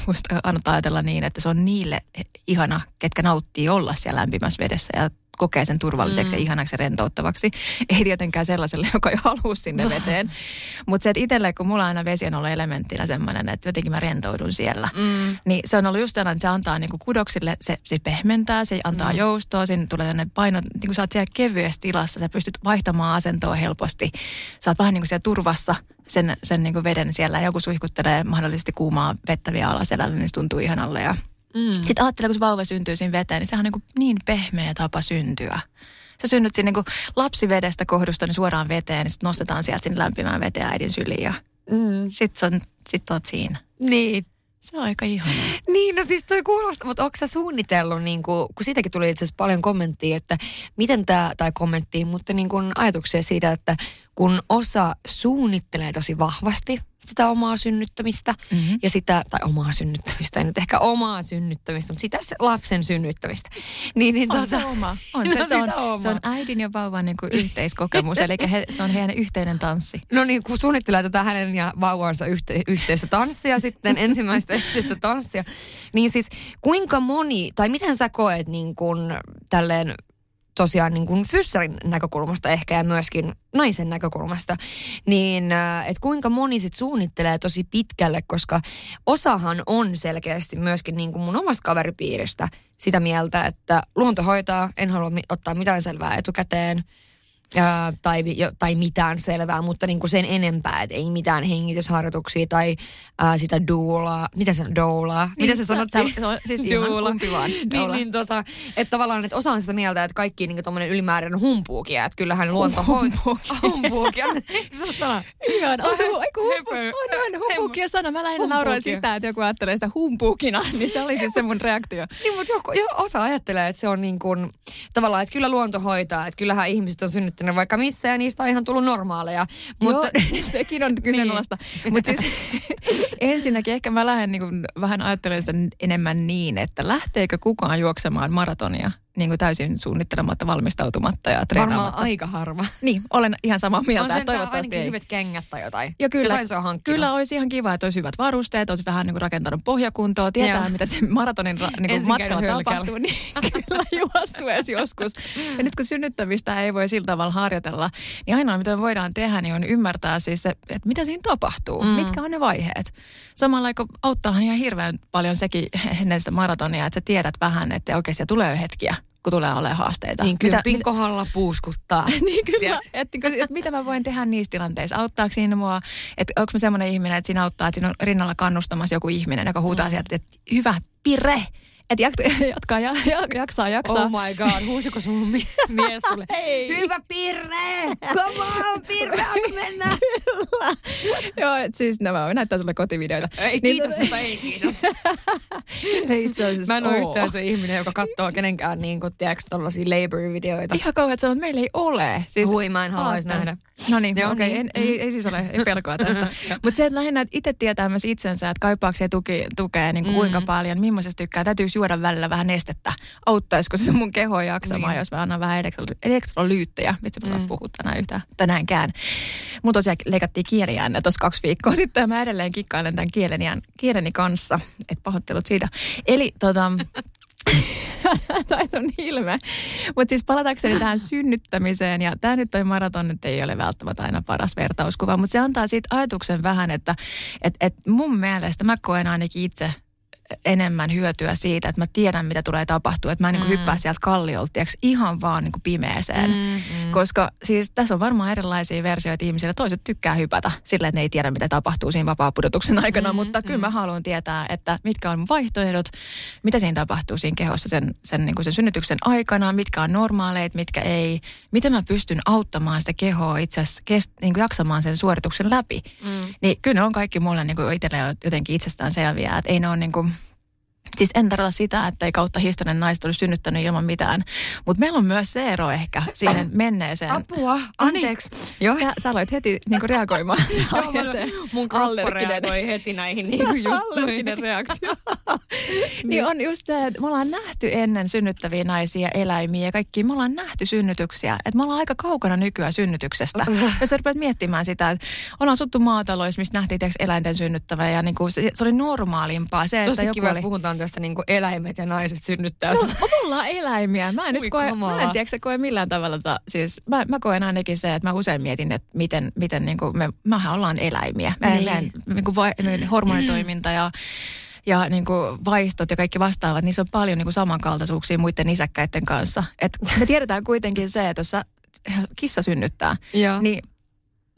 ajatella niin, että se on niille ihana, ketkä nauttii olla siellä lämpimässä vedessä ja kokee sen turvalliseksi mm. ja ihanaksi ja rentouttavaksi. Ei tietenkään sellaiselle, joka ei halua sinne veteen. Mutta se, että itselle, kun mulla aina vesi on ollut elementtinä semmoinen, että jotenkin mä rentoudun siellä, mm. niin se on ollut just sellainen, että se antaa niinku kudoksille, se, se pehmentää, se antaa mm. joustoa, sinne tulee tänne paino, niin kun sä oot siellä kevyessä tilassa, sä pystyt vaihtamaan asentoa helposti. Sä oot vähän niin kuin siellä turvassa sen, sen niin kuin veden siellä, joku suihkuttelee mahdollisesti kuumaa vettä vielä alaselällä, niin se tuntuu ihanalle ja Mm. Sitten ajattelee, kun se vauva syntyy siinä veteen, niin sehän on niin, kuin niin pehmeä tapa syntyä. Sä synnyt siinä niin lapsivedestä kohdusta niin suoraan veteen, niin sitten nostetaan sieltä sinne lämpimään veteen äidin syliin ja mm. sitten sit oot siinä. Niin. Se on aika ihana. Niin, no siis toi kuulostaa, mutta onko sä suunnitellut, niin kuin, kun siitäkin tuli itse asiassa paljon kommenttia, että miten tämä, tai kommenttia, mutta niin kuin ajatuksia siitä, että kun osa suunnittelee tosi vahvasti sitä omaa synnyttämistä mm-hmm. ja sitä, tai omaa synnyttämistä, ei nyt ehkä omaa synnyttämistä, mutta sitä lapsen synnyttämistä. Niin, niin on tuota, se oma. On se, no, se, on, oma. se on äidin ja vauvan niin kuin yhteiskokemus, eli he, se on heidän yhteinen tanssi. No niin, kun suunnittelee tätä hänen ja vauvansa yhte, yhteistä tanssia sitten, ensimmäistä yhteistä tanssia, niin siis kuinka moni, tai miten sä koet niin kuin tälleen tosiaan niin kuin fyssarin näkökulmasta ehkä ja myöskin naisen näkökulmasta, niin äh, että kuinka moni sit suunnittelee tosi pitkälle, koska osahan on selkeästi myöskin niin kuin mun omasta kaveripiiristä sitä mieltä, että luonto hoitaa, en halua ottaa mitään selvää etukäteen – ää, tai, jo, tai mitään selvää, mutta niin kuin sen enempää, että ei mitään hengitysharjoituksia tai ää, sitä duulaa. Mitä se on? Doulaa? Niin, Mitä se sanot? Se, se on siis ihan kumpi vaan. niin, niin, tota, että tavallaan, että osa on sitä mieltä, että kaikki niin tuommoinen ylimääräinen humpuukia, että kyllähän luonto hoitaa. Humpuukia. se on sana. Ihan, on se, humpuukia sana. Mä lähinnä nauroin sitä, että joku ajattelee sitä humpuukina, niin se oli siis se mun reaktio. Niin, mutta joku, jo, osa ajattelee, että se on niin kuin, tavallaan, että kyllä luonto hoitaa, että kyllähän ihmiset on synnyttänyt ne vaikka missä ja niistä on ihan tullut normaaleja. Mutta... Joo, sekin on kyseenalaista. niin. Mutta siis ensinnäkin ehkä mä lähden niin vähän ajattelemaan sitä enemmän niin, että lähteekö kukaan juoksemaan maratonia – niin kuin täysin suunnittelematta, valmistautumatta ja treenaamatta. Varmaan aika harva. Niin, olen ihan samaa mieltä. On sen toivottavasti ei. hyvät kengät tai jotain. Ja kyllä, se on kyllä olisi ihan kiva, että olisi hyvät varusteet, olisi vähän niin kuin rakentanut pohjakuntoa, tietää Joo. mitä se maratonin niin kuin matkalla tapahtuu. Niin kyllä juossu edes joskus. Ja nyt kun synnyttämistä ei voi sillä tavalla harjoitella, niin ainoa mitä voidaan tehdä, niin on ymmärtää siis se, että mitä siinä tapahtuu, mm. mitkä on ne vaiheet. Samalla kun auttaahan ihan hirveän paljon sekin ennen sitä maratonia, että sä tiedät vähän, että oikeasti tulee hetkiä, kun tulee olemaan haasteita. Niin kympin mitä, kohdalla puuskuttaa. niin kyllä, että, että, mitä mä voin tehdä niissä tilanteissa. Auttaako siinä mua, että onko mä semmoinen ihminen, että siinä auttaa, että siinä on rinnalla kannustamassa joku ihminen, joka huutaa mm. sieltä, että hyvä, pire, että jatkaa, ja, jaksaa, jaksaa. Oh my god, huusiko sun mies sulle? Hei. Hyvä Pirre! Come on, Pirre, mennä! Kyllä. Joo, et siis nämä näyttää sulle kotivideoita. Ei niin, kiitos, mutta ei kiitos. ei itse asiassa Mä en ole yhtään se ihminen, joka katsoo kenenkään niin kuin, tiedätkö, tollaisia labor-videoita. Ihan kauhean, että meillä ei ole. Siis, Hui, mä en haluaisi nähdä. No niin, okei, okay, niin. ei, ei siis ole ei pelkoa tästä. Mutta se, että lähinnä että itse tietää myös itsensä, että kaipaako se tuki, tukea niin kuin mm. kuinka paljon, millaisesta tykkää. Täytyykö juoda välillä vähän nestettä? Auttaisiko se mun keho jaksamaan, niin. jos mä annan vähän elektro- elektrolyyttejä? Mistä mä mm. puhua tänään yhtään, tänäänkään. Mutta tosiaan leikattiin kieliään tuossa kaksi viikkoa sitten ja mä edelleen kikkailen tämän kieleni, kieleni kanssa. Et pahoittelut siitä. Eli tota... tai sun ilme. Mutta siis palatakseni tähän synnyttämiseen, ja tämä nyt toi maraton nyt ei ole välttämättä aina paras vertauskuva, mutta se antaa siitä ajatuksen vähän, että et, et mun mielestä mä koen ainakin itse enemmän hyötyä siitä, että mä tiedän, mitä tulee tapahtua. Että mä en niin mm. hyppää sieltä kalliolta ihan vaan niin kuin pimeeseen. Mm, mm. Koska siis tässä on varmaan erilaisia versioita ihmisillä. Toiset tykkää hypätä sillä, että ne ei tiedä, mitä tapahtuu siinä vapaa-pudotuksen aikana. Mm, mutta mm. kyllä mä haluan tietää, että mitkä on mun vaihtoehdot, mitä siinä tapahtuu siinä kehossa sen, sen, niin kuin sen synnytyksen aikana, mitkä on normaaleet, mitkä ei. Miten mä pystyn auttamaan sitä kehoa itse asiassa kest, niin kuin jaksamaan sen suorituksen läpi. Mm. Niin kyllä ne on kaikki mulle niin kuin itselle jotenkin itsestään selviää. Että ei ne ole niin kuin, Siis en tarkoita sitä, että ei kautta historian naiset olisi synnyttänyt ilman mitään. Mutta meillä on myös se ero ehkä siihen menneeseen. Apua, anteeksi. No niin. Joo. Sä, sä aloit heti niinku reagoimaan. Joo, mun kroppa reagoi heti näihin niinku juttuihin. Reaktio. niin on just se, että me ollaan nähty ennen synnyttäviä naisia, eläimiä ja kaikki. Me ollaan nähty synnytyksiä. Että me ollaan aika kaukana nykyään synnytyksestä. Jos sä rupeat miettimään sitä, että ollaan suttu maataloissa, missä nähtiin eläinten synnyttävää ja niinku, se, se, oli normaalimpaa. Se, Tosi että kiva, joku oli... puhutaan tästä niin kuin eläimet ja naiset synnyttää. No, me ollaan eläimiä. Mä en Ui, nyt koe, mä en tiedä, koe millään tavalla. Ta, siis mä, mä koen ainakin se, että mä usein mietin, että miten, miten niin kuin me, mehän ollaan eläimiä. Mä, niin. Mä, niin kuin vai, hormonitoiminta ja ja niin kuin vaistot ja kaikki vastaavat, niissä on paljon niin kuin samankaltaisuuksia muiden isäkkäiden kanssa. Et me tiedetään kuitenkin se, että jos kissa synnyttää, niin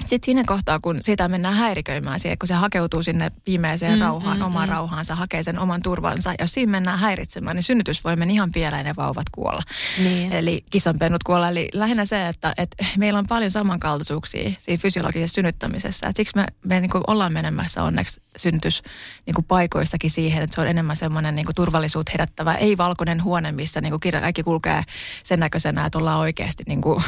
sitten siinä kohtaa, kun sitä mennään häiriköimään siihen, kun se hakeutuu sinne viimeiseen mm, rauhaan, mm, omaan mm. rauhaansa, hakee sen oman turvansa. Jos siinä mennään häiritsemään, niin synnytys voi mennä ihan pieleen ja vauvat kuolla. Niin. Eli kissanpennut kuolla. Eli lähinnä se, että, että meillä on paljon samankaltaisuuksia siinä fysiologisessa synnyttämisessä. Et siksi me, me niin ollaan menemässä onneksi synnytys niin kuin paikoissakin siihen, että se on enemmän semmoinen niin kuin turvallisuut herättävä, ei valkoinen huone, missä niin kuin kaikki kulkee sen näköisenä, että ollaan oikeasti niin kuin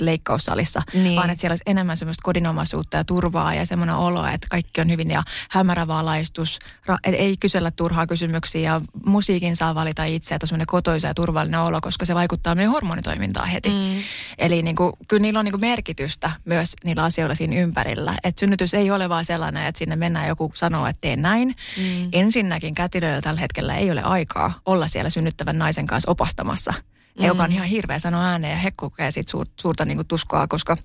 leikkaussalissa, niin. vaan että siellä olisi enemmän semmoista kodinomaisuutta ja turvaa ja semmoinen olo, että kaikki on hyvin ja hämärä valaistus, ra- ei kysellä turhaa kysymyksiä ja musiikin saa valita itse, että on semmoinen kotoisa ja turvallinen olo, koska se vaikuttaa meidän hormonitoimintaan heti. Mm. Eli niin kuin, kyllä niillä on niin kuin merkitystä myös niillä asioilla siinä ympärillä. Että synnytys ei ole vaan sellainen, että sinne mennään joku sanoo, että teen näin. Mm. Ensinnäkin kätilöillä tällä hetkellä ei ole aikaa olla siellä synnyttävän naisen kanssa opastamassa. Mm. Joka on ihan hirveä sanoa ääneen ja he kokee siitä suur, suurta niin kuin tuskoa, koska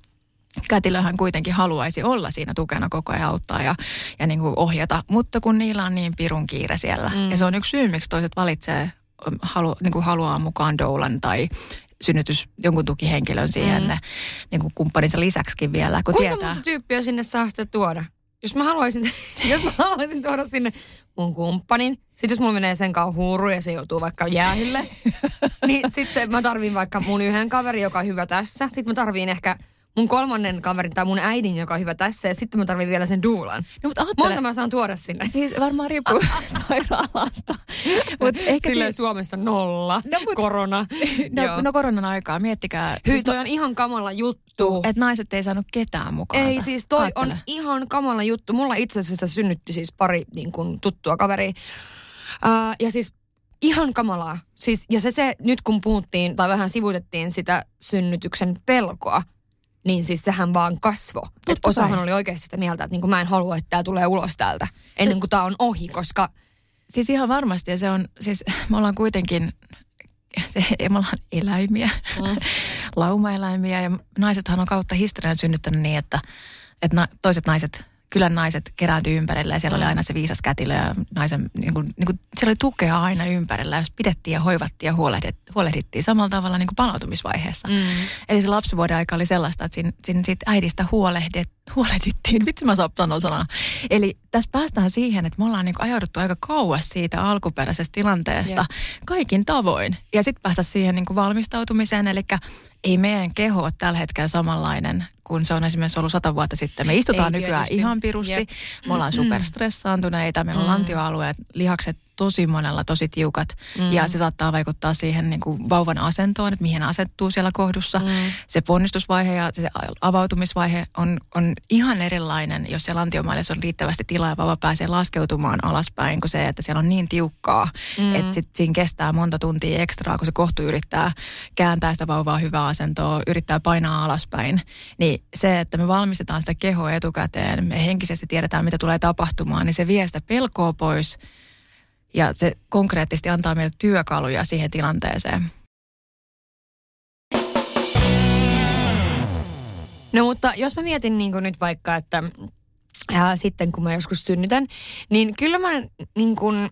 kätilöhän kuitenkin haluaisi olla siinä tukena koko ajan auttaa ja, ja niin kuin ohjata, mutta kun niillä on niin pirun kiire siellä. Mm. Ja se on yksi syy, miksi toiset valitsee, halu, niin kuin haluaa mukaan doulan tai synnytys jonkun tukihenkilön siihen mm. niin kuin kumppaninsa lisäksikin vielä. Kun Kuinka tietää... monta tyyppiä sinne saa sitten tuoda? Jos mä haluaisin, jos mä haluaisin tuoda sinne mun kumppanin, sitten jos mulla menee sen kanssa huuru ja se joutuu vaikka jäähylle, niin sitten mä tarviin vaikka mun yhden kaverin, joka on hyvä tässä. Sitten mä tarviin ehkä mun kolmannen kaverin tai mun äidin, joka on hyvä tässä, ja sitten mä tarvin vielä sen duulan. No, mutta ajattele, Monta mä saan tuoda sinne? Siis varmaan riippuu sairaalasta. mut ehkä Silleen si- Suomessa nolla, no, mut, korona. No, no koronan aikaa, miettikää. Hyi, siis toi on ihan kamala juttu. Että naiset ei saanut ketään mukaan. Ei siis, toi Ajattele. on ihan kamala juttu. Mulla itse asiassa synnytti siis pari niin kuin, tuttua kaveria. Uh, ja siis ihan kamalaa. Siis, ja se, se, nyt kun puhuttiin tai vähän sivutettiin sitä synnytyksen pelkoa, niin siis sehän vaan kasvo. Että osahan oli oikeasti sitä mieltä, että niin kuin mä en halua, että tämä tulee ulos täältä ennen kuin tämä on ohi, koska... Siis ihan varmasti, ja se on, siis me ollaan kuitenkin, se, me ollaan eläimiä, mm. laumaeläimiä, ja naisethan on kautta historian synnyttänyt niin, että, että na, toiset naiset kylän naiset kerääntyy ympärille ja siellä mm. oli aina se viisas kätilö ja naisen, niin kuin, niin kuin, siellä oli tukea aina ympärillä, jos pidettiin ja hoivattiin ja huolehdittiin, huolehdittiin samalla tavalla niin kuin palautumisvaiheessa. Mm. Eli se lapsivuoden aika oli sellaista, että siinä, siinä siitä äidistä huolehdit, huolehdittiin. Vitsi mä saan sanoa. Eli tässä päästään siihen, että me ollaan niin ajauduttu aika kauas siitä alkuperäisestä tilanteesta yeah. kaikin tavoin. Ja sitten päästä siihen niin valmistautumiseen, eli ei meidän keho ole tällä hetkellä samanlainen kuin se on esimerkiksi ollut sata vuotta sitten. Me istutaan ei, nykyään tietysti. ihan pirusti, yep. me ollaan superstressaantuneita, meillä on mm. lantioalueet, lihakset tosi monella tosi tiukat mm. ja se saattaa vaikuttaa siihen niin kuin vauvan asentoon, että mihin asettuu siellä kohdussa. Mm. Se ponnistusvaihe ja se avautumisvaihe on, on ihan erilainen, jos siellä lantiomaille on riittävästi tilaa ja vauva pääsee laskeutumaan alaspäin, kuin se, että siellä on niin tiukkaa, mm. että sit siinä kestää monta tuntia ekstraa, kun se kohtu yrittää kääntää sitä vauvaa hyvää asentoa, yrittää painaa alaspäin. Niin se, että me valmistetaan sitä kehoa etukäteen, me henkisesti tiedetään, mitä tulee tapahtumaan, niin se vie sitä pelkoa pois – ja se konkreettisesti antaa meille työkaluja siihen tilanteeseen. No mutta jos mä mietin niin nyt vaikka, että ja sitten kun mä joskus synnytän, niin kyllä mä niin kuin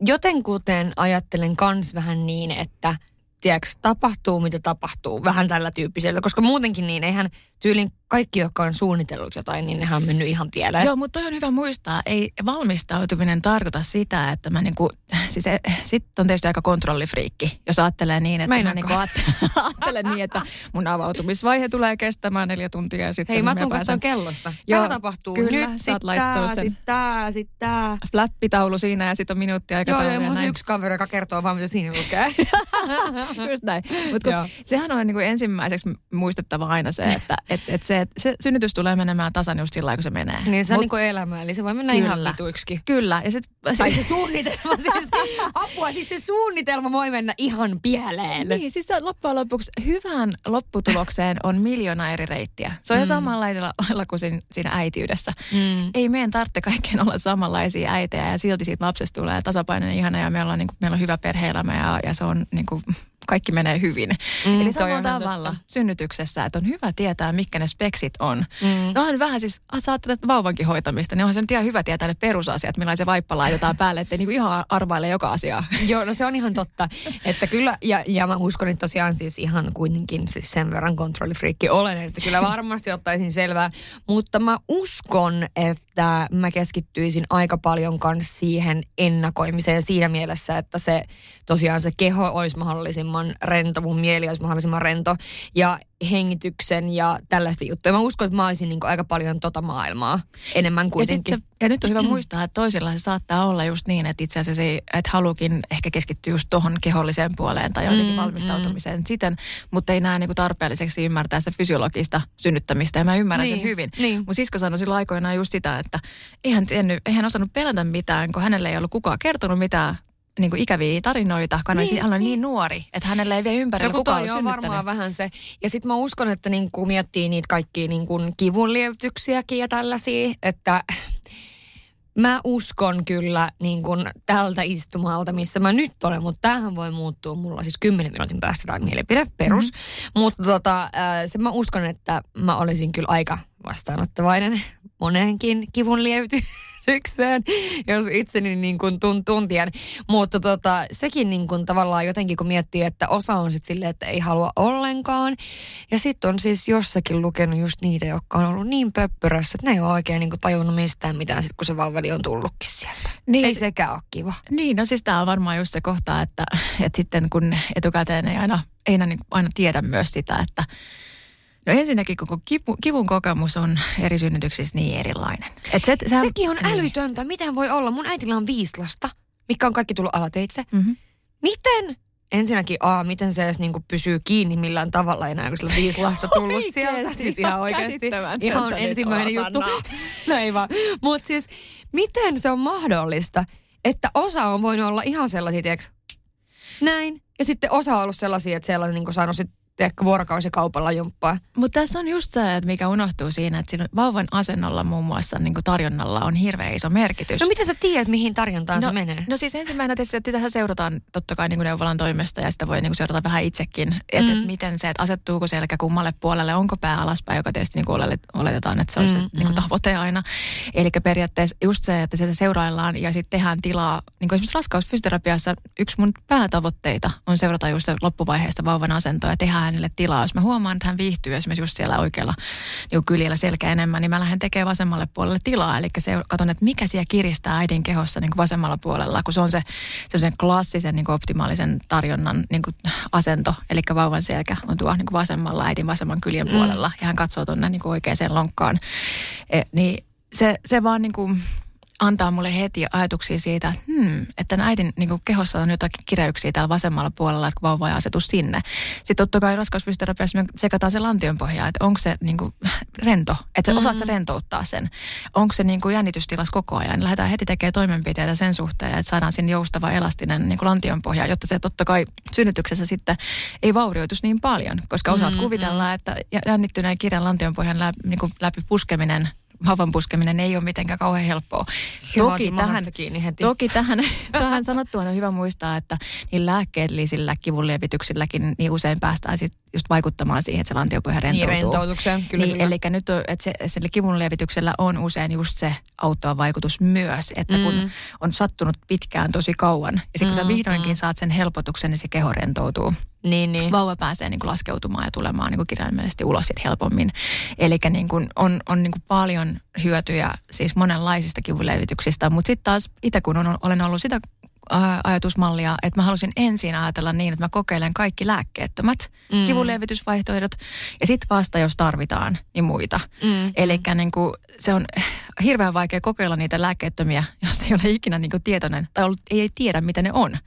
jotenkuten ajattelen kans vähän niin, että tiedätkö, tapahtuu mitä tapahtuu, vähän tällä tyyppisellä, koska muutenkin niin eihän tyylin kaikki, jotka on suunnitellut jotain, niin nehän on mennyt ihan pieleen. Joo, mutta toi on hyvä muistaa. Ei valmistautuminen tarkoita sitä, että mä niinku, siis sitten on tietysti aika kontrollifriikki, jos ajattelee niin, että Meinaanko? mä niinku ajattelen niin, että mun avautumisvaihe tulee kestämään neljä tuntia ja sitten Hei, mä tuun pääsen... kellosta. Joo, Tämä tapahtuu kyllä, nyt, sit tää, sen sit tää, sit tää. Flappitaulu siinä ja sitten on minuutti aika Joo, joo, mulla on yksi kaveri, joka kertoo vaan, mitä siinä lukee. Just näin. Mutta sehän on niinku ensimmäiseksi muistettava aina se, että et, et se, että se synnytys tulee menemään tasan just sillä kun se menee. Niin se on Mut, niin kuin elämä, eli se voi mennä kyllä, ihan vituiksi. Kyllä. Ja sit, tai se suunnitelma, siis, apua, siis se suunnitelma voi mennä ihan pieleen. Niin, siis loppujen lopuksi hyvään lopputulokseen on miljoona eri reittiä. Se on mm. ihan samalla lailla kuin siinä, siinä äitiydessä. Mm. Ei meidän tarvitse kaikkien olla samanlaisia äitejä ja silti siitä lapsesta tulee tasapainoinen ihana ja meillä on, niin kuin, meillä on hyvä perheelämä ja, ja se on niin kuin, kaikki menee hyvin. Mm, Eli samalla tavalla totta. synnytyksessä, että on hyvä tietää, mitkä ne speksit on. Mm. Onhan vähän siis, sä ajattelet vauvankin hoitamista, niin onhan se nyt ihan hyvä tietää ne perusasiat, millainen se vaippa laitetaan päälle, ettei niinku ihan arvaile joka asia. Joo, no se on ihan totta. Että kyllä, ja, ja mä uskon, että tosiaan siis ihan kuitenkin siis sen verran kontrollifriikki olen, että kyllä varmasti ottaisin selvää. Mutta mä uskon, että mä keskittyisin aika paljon kanssa siihen ennakoimiseen siinä mielessä, että se tosiaan se keho olisi mahdollisimman rento, mun mieli olisi mahdollisimman rento. Ja hengityksen ja tällaista juttuja. Mä uskon, että mä olisin niin aika paljon tota maailmaa enemmän kuitenkin. Ja, se, ja nyt on hyvä muistaa, että toisilla se saattaa olla just niin, että itse asiassa että halukin ehkä keskittyä just tuohon keholliseen puoleen tai jotenkin mm, valmistautumiseen mm. siten, mutta ei näe niin kuin tarpeelliseksi ymmärtää se fysiologista synnyttämistä ja mä ymmärrän niin, sen hyvin. Niin. Mun sisko sanoi silloin aikoinaan just sitä, että eihän, tiennyt, eihän osannut pelätä mitään, kun hänelle ei ollut kukaan kertonut mitään niin kuin ikäviä tarinoita, kun niin, hän on niin. niin nuori, että hänellä ei vielä ympärillä Joku kukaan on varmaan vähän se. Ja sitten mä uskon, että niin kuin miettii niitä kaikkia niin kuin kivunlievityksiäkin ja tällaisia, että mä uskon kyllä niin kuin tältä istumalta, missä mä nyt olen, mutta tämähän voi muuttua mulla siis 10 minuutin päästä tai mielipide perus. Mm-hmm. Mutta tota, se mä uskon, että mä olisin kyllä aika vastaanottavainen moneenkin kivun lievitykseen, jos itseni niin kuin tun, tuntien. Mutta tota, sekin niin kuin tavallaan jotenkin, kun miettii, että osa on sitten silleen, että ei halua ollenkaan. Ja sitten on siis jossakin lukenut just niitä, jotka on ollut niin pöppörössä, että ne ei ole oikein niin kuin tajunnut mistään mitään, sit kun se vauveli on tullutkin sieltä. Niin, ei sekään ole kiva. Niin, no siis tämä on varmaan just se kohta, että, että sitten kun etukäteen ei aina, ei aina, niin aina tiedä myös sitä, että No ensinnäkin koko kipu, kivun kokemus on eri synnytyksissä niin erilainen. Et se, sehän, Sekin on niin. älytöntä. Miten voi olla? Mun äitillä on viisi lasta, mikä on kaikki tullut alateitse. Mm-hmm. Miten? Ensinnäkin, a, miten se edes niinku pysyy kiinni millään tavalla enää, kun sillä on viisi lasta tullut sieltä. Siis ihan oikeasti. Ihan ensimmäinen juttu. no ei vaan. Mutta siis, miten se on mahdollista, että osa on voinut olla ihan sellaisia, tiiäks, näin. Ja sitten osa on ollut sellaisia, että siellä on niinku saanut sit tiedätkö, vuorokausikaupalla jumppaa. Mutta tässä on just se, että mikä unohtuu siinä, että siinä vauvan asennolla muun muassa niin tarjonnalla on hirveän iso merkitys. No miten sä tiedät, mihin tarjontaan no, se menee? No siis ensimmäinen tietysti, että tähän seurataan totta kai niin neuvolan toimesta ja sitä voi niin seurata vähän itsekin. Että mm. et miten se, että asettuuko selkä kummalle puolelle, onko pää alaspäin, joka tietysti niin oletetaan, että se on mm, se niin kuin tavoite aina. Eli periaatteessa just se, että sitä seuraillaan ja sitten tehdään tilaa. Niin kuin esimerkiksi raskausfysioterapiassa yksi mun päätavoitteita on seurata just loppuvaiheesta vauvan asentoa ja tehdä hänelle tilaa. Jos mä huomaan, että hän viihtyy esimerkiksi just siellä oikealla niin kyljellä selkä enemmän, niin mä lähden tekemään vasemmalle puolelle tilaa. Eli se, katson, että mikä siellä kiristää äidin kehossa niin kuin vasemmalla puolella, kun se on se semmoisen klassisen niin kuin optimaalisen tarjonnan niin kuin asento. Eli vauvan selkä on tuo niin kuin vasemmalla äidin vasemman kyljen mm. puolella ja hän katsoo tuonne niin oikeaan lonkkaan. E, niin se, se vaan niin kuin, antaa mulle heti ajatuksia siitä, että, hmm, että äidin niin kuin kehossa on jotakin kireyksiä täällä vasemmalla puolella, että kun vauva ei asetu sinne. Sitten totta kai raskausfysioterapiassa me sekataan se lantionpohja, että onko se niin kuin rento, että mm-hmm. osaat se rentouttaa sen. Onko se niin kuin jännitystilas koko ajan. Lähdetään heti tekemään toimenpiteitä sen suhteen, että saadaan sinne joustava elastinen niin kuin lantionpohja, jotta se totta kai synnytyksessä sitten ei vaurioitus niin paljon, koska osaat mm-hmm. kuvitella, että jännittyneen kirjan lantionpohjan läpi, niin kuin läpi puskeminen havan puskeminen ei ole mitenkään kauhean helppoa. Toki tähän, toki tähän, tähän sanottua on hyvä muistaa, että niin lääkkeellisillä kivunlievityksilläkin niin usein päästään sit just vaikuttamaan siihen, että se lantiopohja rentoutuu. Niin, rentoutukseen, kyllä, niin, kyllä. Eli nyt että se, sillä kivunlievityksellä on usein just se auttava vaikutus myös, että mm. kun on sattunut pitkään tosi kauan, ja sitten kun mm, sä vihdoinkin mm. saat sen helpotuksen, niin se keho rentoutuu. Niin, niin. Vauva pääsee niin kuin laskeutumaan ja tulemaan niin kuin kirjaimellisesti ulos sit helpommin. Eli niin kuin on, on niin kuin paljon hyötyjä siis monenlaisista kivunlievityksistä, mutta sitten taas itse kun on, olen ollut sitä ajatusmallia, että mä halusin ensin ajatella niin, että mä kokeilen kaikki lääkkeettömät mm. kivunlievitysvaihtoehdot ja sitten vasta, jos tarvitaan, niin muita. Mm. Eli niin se on hirveän vaikea kokeilla niitä lääkkeettömiä, jos ei ole ikinä niin tietoinen tai ollut, ei, tiedä, mitä ne on.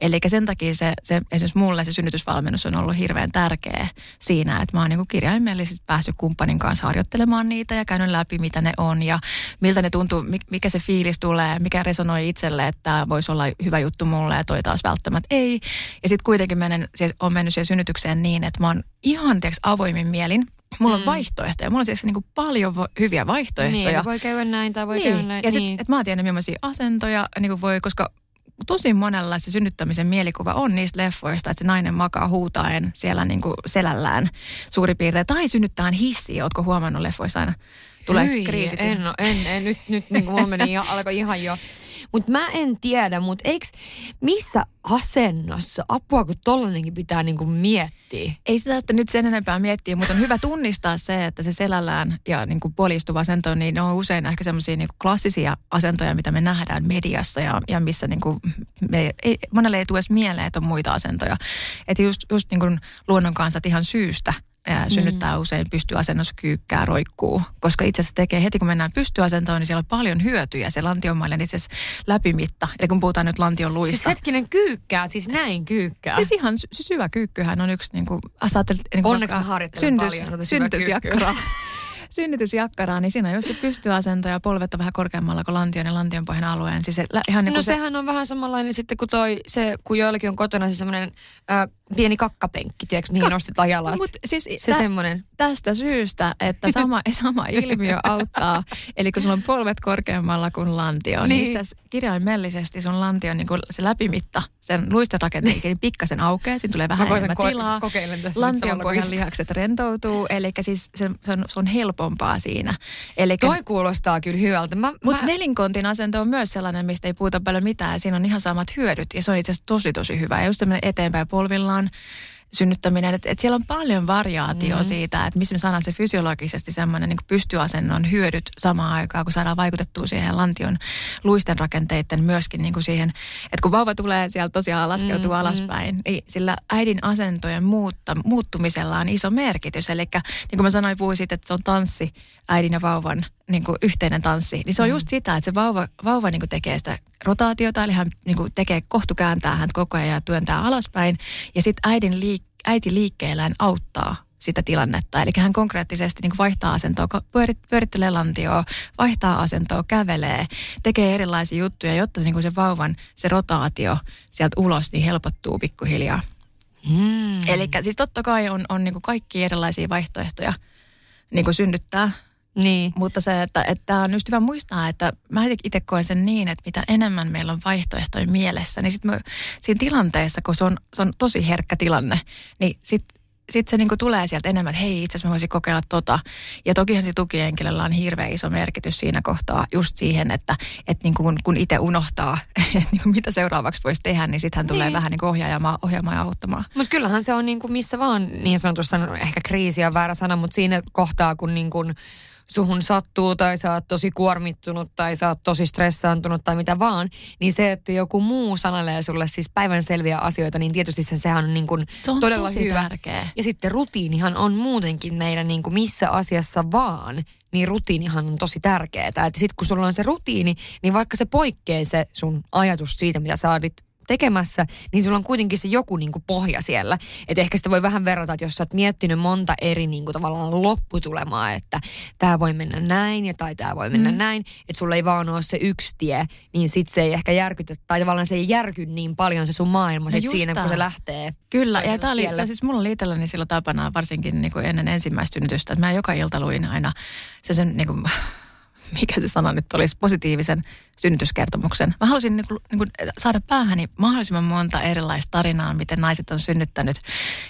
Eli sen takia se, se, esimerkiksi mulle se synnytysvalmennus on ollut hirveän tärkeä siinä, että mä oon niin kirjaimellisesti päässyt kumppanin kanssa harjoittelemaan niitä ja käynyt läpi, mitä ne on ja miltä ne tuntuu, mikä se fiilis tulee, mikä resonoi itselle, että tämä voisi olla hyvä juttu mulle ja toi taas välttämättä ei. Ja sitten kuitenkin menen, siis on mennyt siihen synnytykseen niin, että mä oon ihan tiiäks, avoimin mielin Mulla mm. on vaihtoehtoja. Mulla on siis niin kuin paljon vo- hyviä vaihtoehtoja. Niin, voi käydä näin tai voi niin. käydä näin. Ja sitten, niin. että mä tiedän millaisia asentoja niin kuin voi, koska tosi monella se synnyttämisen mielikuva on niistä leffoista, että se nainen makaa huutaen siellä niin kuin selällään suurin piirtein. Tai synnyttää hissiä, ootko huomannut leffoissa aina? Tulee Hyi, kriisit. En, en, en, nyt, nyt niin kuin mulla meni, alkoi ihan jo mutta mä en tiedä, mutta eikö missä asennossa apua, kun tollanenkin pitää niinku miettiä? Ei sitä, että nyt sen enempää miettiä, mutta on hyvä tunnistaa se, että se selällään ja niinku polistuva asento, niin ne on usein ehkä semmoisia niinku klassisia asentoja, mitä me nähdään mediassa ja, ja missä niinku me ei, monelle ei tule edes mieleen, että on muita asentoja. Että just, just niinku luonnon kanssa ihan syystä ja synnyttää mm. usein pystyasennossa kyykkää, roikkuu. Koska itse asiassa tekee heti, kun mennään pystyasentoon, niin siellä on paljon hyötyjä. Se lantiomaille itse asiassa läpimitta. Eli kun puhutaan nyt lantion luista. Siis hetkinen kyykkää, siis näin kyykkää. Siis ihan se syvä kyykkyhän on yksi, niin kuin, niin kuin Onneksi harjoittelen syntys, paljon syntysjakkara. synnytysjakkaraa, niin siinä on just se pystyasento ja polvet on vähän korkeammalla kuin lantion ja lantionpohjan alueen. Siis se, ihan niin no se... sehän on vähän samanlainen sitten kuin toi, se, kun joillakin on kotona se semmoinen äh, pieni kakkapenkki, tiedätkö, mihin Ka- nostetaan jalat. Mut siis se tä- semmoinen. Tästä syystä, että sama, sama ilmiö auttaa. Eli kun sulla on polvet korkeammalla kuin lantio, niin, niin itse asiassa kirjaimellisesti sun lantio, niin se läpimitta, sen luisterakenteen niin pikkasen aukeaa, siinä tulee vähän enemmän ko- tilaa. Lantion pohjan lihakset rentoutuu, eli siis se, se, on, se on helpompaa siinä. Elikkä, Toi kuulostaa kyllä hyvältä. Mutta mä... nelinkontin asento on myös sellainen, mistä ei puhuta paljon mitään, siinä on ihan samat hyödyt, ja se on itse asiassa tosi tosi hyvä. Ja just tämmöinen eteenpäin polvillaan, synnyttäminen, että, että siellä on paljon variaatio mm. siitä, että missä me saadaan se fysiologisesti semmoinen niin pystyasennon hyödyt samaan aikaan, kun saadaan vaikutettua siihen lantion luisten rakenteiden myöskin niin kuin siihen, että kun vauva tulee siellä tosiaan laskeutuu mm, alaspäin, mm. niin sillä äidin asentojen muutta, muuttumisella on iso merkitys. Eli niin kuin mä sanoin, puhuin siitä, että se on tanssi äidin ja vauvan niin kuin yhteinen tanssi, niin se on mm. just sitä, että se vauva, vauva niin kuin tekee sitä rotaatiota, eli hän niin kuin tekee kohtukääntää hän koko ajan ja työntää alaspäin, ja sitten äidin liik- äiti liikkeellään auttaa sitä tilannetta. Eli hän konkreettisesti niin vaihtaa asentoa, pyörit, pyörittelee lantioa, vaihtaa asentoa, kävelee, tekee erilaisia juttuja, jotta niin kuin se vauvan se rotaatio sieltä ulos niin helpottuu pikkuhiljaa. Mm. Eli siis totta kai on, on niin kuin kaikki erilaisia vaihtoehtoja niin kuin synnyttää. Niin. Mutta se, että, että on just hyvä muistaa, että mä itse koen sen niin, että mitä enemmän meillä on vaihtoehtoja mielessä, niin sitten siinä tilanteessa, kun se on, se on tosi herkkä tilanne, niin sitten sitten se niinku tulee sieltä enemmän, että hei, itse asiassa mä voisin kokeilla tota. Ja tokihan se tukihenkilöllä on hirveän iso merkitys siinä kohtaa just siihen, että, että niinku kun, kun itse unohtaa, että niinku mitä seuraavaksi voisi tehdä, niin sitten hän tulee niin. vähän niinku ohjaamaan, ohjaamaan ja auttamaan. Mutta kyllähän se on niinku missä vaan niin sanotussa, ehkä kriisi on väärä sana, mutta siinä kohtaa, kun niinku suhun sattuu tai sä oot tosi kuormittunut tai sä oot tosi stressaantunut tai mitä vaan, niin se, että joku muu sanelee sulle siis päivän selviä asioita, niin tietysti sen, sehän on niin kuin se on todella tosi hyvä. tärkeä. Ja sitten rutiinihan on muutenkin meidän niin kuin missä asiassa vaan, niin rutiinihan on tosi tärkeää. Että sitten kun sulla on se rutiini, niin vaikka se poikkeaa se sun ajatus siitä, mitä sä olit tekemässä, niin sulla on kuitenkin se joku niin kuin pohja siellä. Että ehkä sitä voi vähän verrata, että jos sä oot miettinyt monta eri niin kuin tavallaan lopputulemaa, että tämä voi mennä näin ja tai tämä voi mennä mm. näin, että sulla ei vaan ole se yksi tie, niin sit se ei ehkä järkytä, tai tavallaan se ei järky niin paljon se sun maailma no sit siinä, tämän. kun se lähtee. Kyllä, ja tämä oli, siis mulla oli itselläni sillä tapana varsinkin niin kuin ennen ensimmäistä synnytystä, että mä joka ilta luin aina se sen niin kuin, mikä se sana nyt olisi, positiivisen synnytyskertomuksen. Mä halusin niin kuin, niin kuin saada päähäni mahdollisimman monta erilaista tarinaa, miten naiset on synnyttänyt.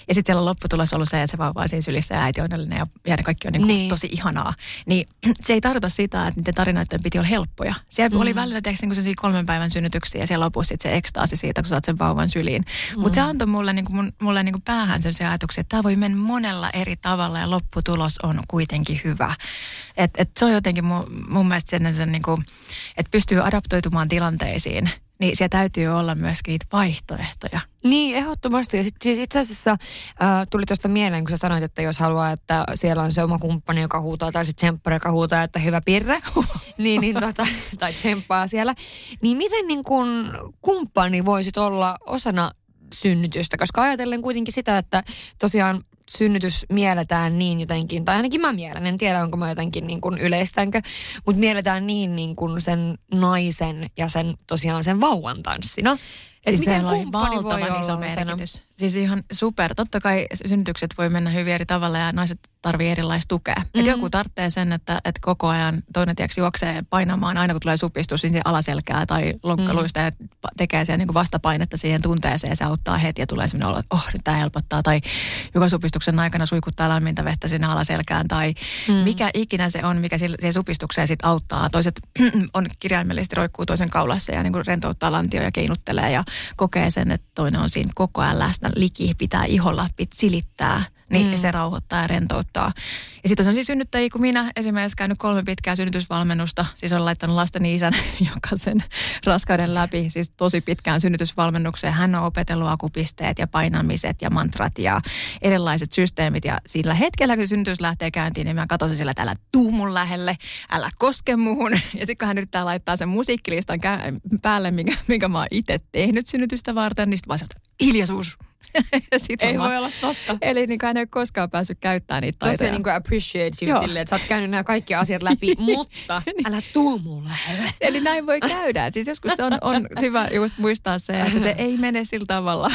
Ja sitten siellä lopputulos ollut se, että se vauva on siinä sylissä ja äiti on onnellinen ja, ja ne kaikki on niin kuin niin. tosi ihanaa. Niin se ei tarkoita sitä, että niiden tarinoiden piti olla helppoja. Siellä mm. oli välillä tietysti niin kolmen päivän synnytyksiä ja siellä lopussa se ekstaasi siitä, kun saat sen vauvan syliin. Mm. Mutta se antoi mulle, niin kuin, mun, mulle niin kuin päähän sellaisia ajatuksia, että tämä voi mennä monella eri tavalla ja lopputulos on kuitenkin hyvä. Et, et se on jotenkin mun, mun mielestä sen, sen niin kuin, että pystyy adaptoitumaan tilanteisiin, niin siellä täytyy olla myöskin niitä vaihtoehtoja. Niin, ehdottomasti. Ja sit, siis itse asiassa äh, tuli tuosta mieleen, kun sä sanoit, että jos haluaa, että siellä on se oma kumppani, joka huutaa, tai se tsemppari, joka huutaa, että hyvä pirre, niin, niin tota, tai tsemppaa siellä, niin miten niin kun kumppani voisit olla osana synnytystä, koska ajatellen kuitenkin sitä, että tosiaan synnytys mielletään niin jotenkin, tai ainakin mä mielen, en tiedä onko mä jotenkin niin kuin yleistänkö, mutta mielletään niin, niin kuin sen naisen ja sen tosiaan sen vauvan tanssina. Eli siis miten kumppani voi iso merkitys. Siis ihan super. Totta kai synnytykset voi mennä hyvin eri tavalla ja naiset tarvii erilaista tukea. Mm-hmm. Et joku tarvitsee sen, että, että koko ajan toinen tiedätkö, juoksee painamaan aina kun tulee supistus, niin se alaselkää tai lonkkaluista mm. ja tekee siellä niin vastapainetta siihen tunteeseen. Se auttaa heti ja tulee sellainen olo, että oh, nyt tämä helpottaa. Tai joka supistuksen aikana suikuttaa lämmintä vettä sinne alaselkään. Tai mm. mikä ikinä se on, mikä siihen supistukseen sit auttaa. Toiset on kirjaimellisesti roikkuu toisen kaulassa ja niin rentouttaa lantio ja keinuttelee ja kokee sen, että toinen on siinä koko ajan läsnä. Liki pitää iholla, pitää silittää niin mm. se rauhoittaa ja rentouttaa. Ja sitten on siis synnyttäjiä kuin minä, esimerkiksi käynyt kolme pitkää synnytysvalmennusta, siis on laittanut lasteni isän jokaisen raskauden läpi, siis tosi pitkään synnytysvalmennukseen. Hän on opetellut akupisteet ja painamiset ja mantrat ja erilaiset systeemit. Ja sillä hetkellä, kun synnytys lähtee käyntiin, niin mä katsoin sillä, että älä tuu mun lähelle, älä koske muuhun. Ja sitten kun hän yrittää laittaa sen musiikkilistan päälle, minkä, minkä mä oon itse tehnyt synnytystä varten, niin sitten hiljaisuus, ei voi olla totta. Eli niin kuin hän ei ole koskaan päässyt käyttämään niitä taitoja. Tosiaan niin kuin appreciate you silleen, että sä oot käynyt nämä kaikki asiat läpi, mutta niin. älä tuu mulle. Eli näin voi käydä. Et siis joskus on, on hyvä just muistaa se, että se ei mene sillä tavalla,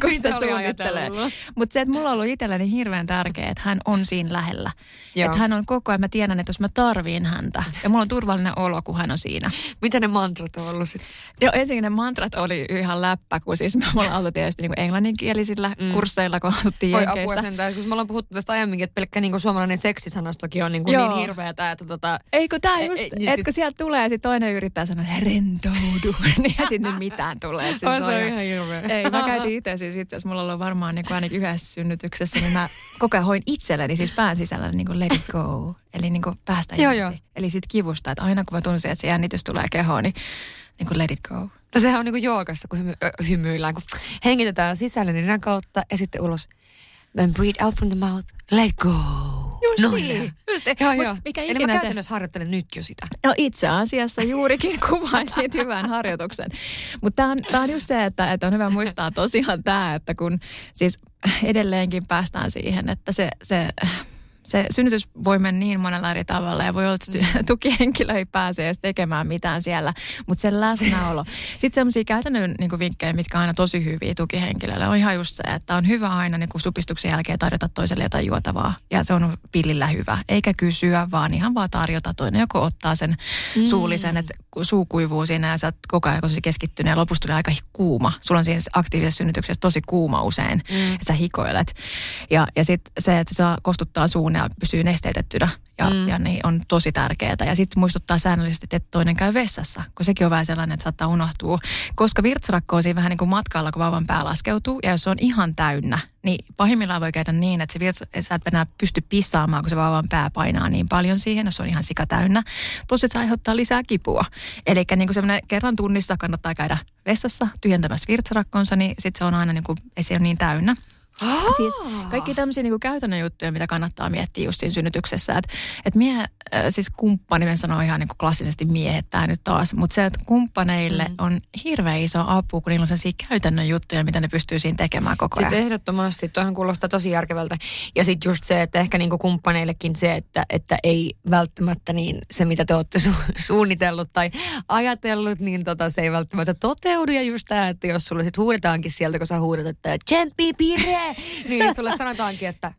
kun sitä suunnittelee. Mutta se, että mulla on ollut itselleni hirveän tärkeää, että hän on siinä lähellä. Että hän on koko ajan, mä tiedän, että jos mä tarviin häntä ja mulla on turvallinen olo, kun hän on siinä. Mitä ne mantrat on ollut sitten? Joo, ensin ne mantrat oli ihan läppä, kun siis me ollaan ollut tietysti niin englanninkielisillä mm. kursseilla, kun asuttiin Voi apua sentään, kun me ollaan puhuttu tästä aiemminkin, että pelkkä niin suomalainen seksisanastokin on niin, kuin niin hirveätä, että tota... Ei kun tää just, niin että siis... kun sieltä tulee, sitten toinen yrittää sanoa, että rentoudu, niin ja sitten mitään tulee. Siis on, se on ihan hirveä. Ei, mä käytin itse siis itse asiassa, mulla on ollut varmaan niin kuin ainakin yhdessä synnytyksessä, niin mä koko ajan hoin itselleni siis pään sisällä niin kuin let it go. Eli niin kuin päästä joo, joo. Eli sit kivusta, että aina kun mä tunsin, että se jännitys tulee kehoon, niin, niin kuin let it go. No sehän on niin kuin joogassa, kun hymy, ö, hymyillään, kun hengitetään sisälle niin kautta ja sitten ulos. Then breathe out from the mouth, let go. Just niin. Just, joo, joo. Mikä Eli mä käytännössä se... harjoittelen nyt jo sitä. No itse asiassa juurikin kuvailit hyvän harjoituksen. Mutta tämä on, tää on just se, että, että on hyvä muistaa tosiaan tämä, että kun siis edelleenkin päästään siihen, että se, se se synnytys voi mennä niin monella eri tavalla ja voi olla, että mm. tukihenkilö ei pääse edes tekemään mitään siellä, mutta sen läsnäolo. Sitten sellaisia käytännön niin vinkkejä, mitkä on aina tosi hyviä tukihenkilöille, on ihan just se, että on hyvä aina niin supistuksen jälkeen tarjota toiselle jotain juotavaa ja se on pillillä hyvä. Eikä kysyä, vaan ihan vaan tarjota. Toinen joku ottaa sen mm. suullisen, että suu kuivuu siinä ja sä oot koko ajan keskittynyt ja lopussa tulee aika kuuma. Sulla on siinä aktiivisessa synnytyksessä tosi kuuma usein, mm. että sä hikoilet. Ja, ja sitten se, että se kostuttaa suun ja pysyy nesteytettynä ja, mm. ja niin on tosi tärkeää. Ja sitten muistuttaa säännöllisesti, että toinen käy vessassa, kun sekin on vähän sellainen, että saattaa unohtua. Koska virtsarakko on siinä vähän niin kuin matkalla, kun vauvan pää laskeutuu, ja jos se on ihan täynnä, niin pahimmillaan voi käydä niin, että se virtsa, sä et enää pysty pissaamaan, kun se vauvan pää painaa niin paljon siihen, jos se on ihan sika täynnä. Plus, että se aiheuttaa lisää kipua. Eli niin kuin semmoinen kerran tunnissa kannattaa käydä vessassa tyhjentämässä virtsarakkonsa, niin sitten se on aina niin kuin, ei se ole niin täynnä. Oh. Siis kaikki tämmöisiä niin käytännön juttuja, mitä kannattaa miettiä just siinä synnytyksessä. Että et mie, äh, siis kumppani, me sanoo ihan niin kuin klassisesti miehet tämä nyt taas, mutta se, että kumppaneille mm. on hirveän iso apu, kun niillä on sellaisia käytännön juttuja, mitä ne pystyy siinä tekemään koko ajan. Siis ehdottomasti, tuohon kuulostaa tosi järkevältä. Ja sitten just se, että ehkä niin kuin kumppaneillekin se, että, että ei välttämättä niin se, mitä te olette su- suunnitellut tai ajatellut, niin tota, se ei välttämättä toteudu. Ja just tämä, että jos sulle sitten huudetaankin sieltä, kun sä huudat, että tsemppi niin sulle sanotaankin, että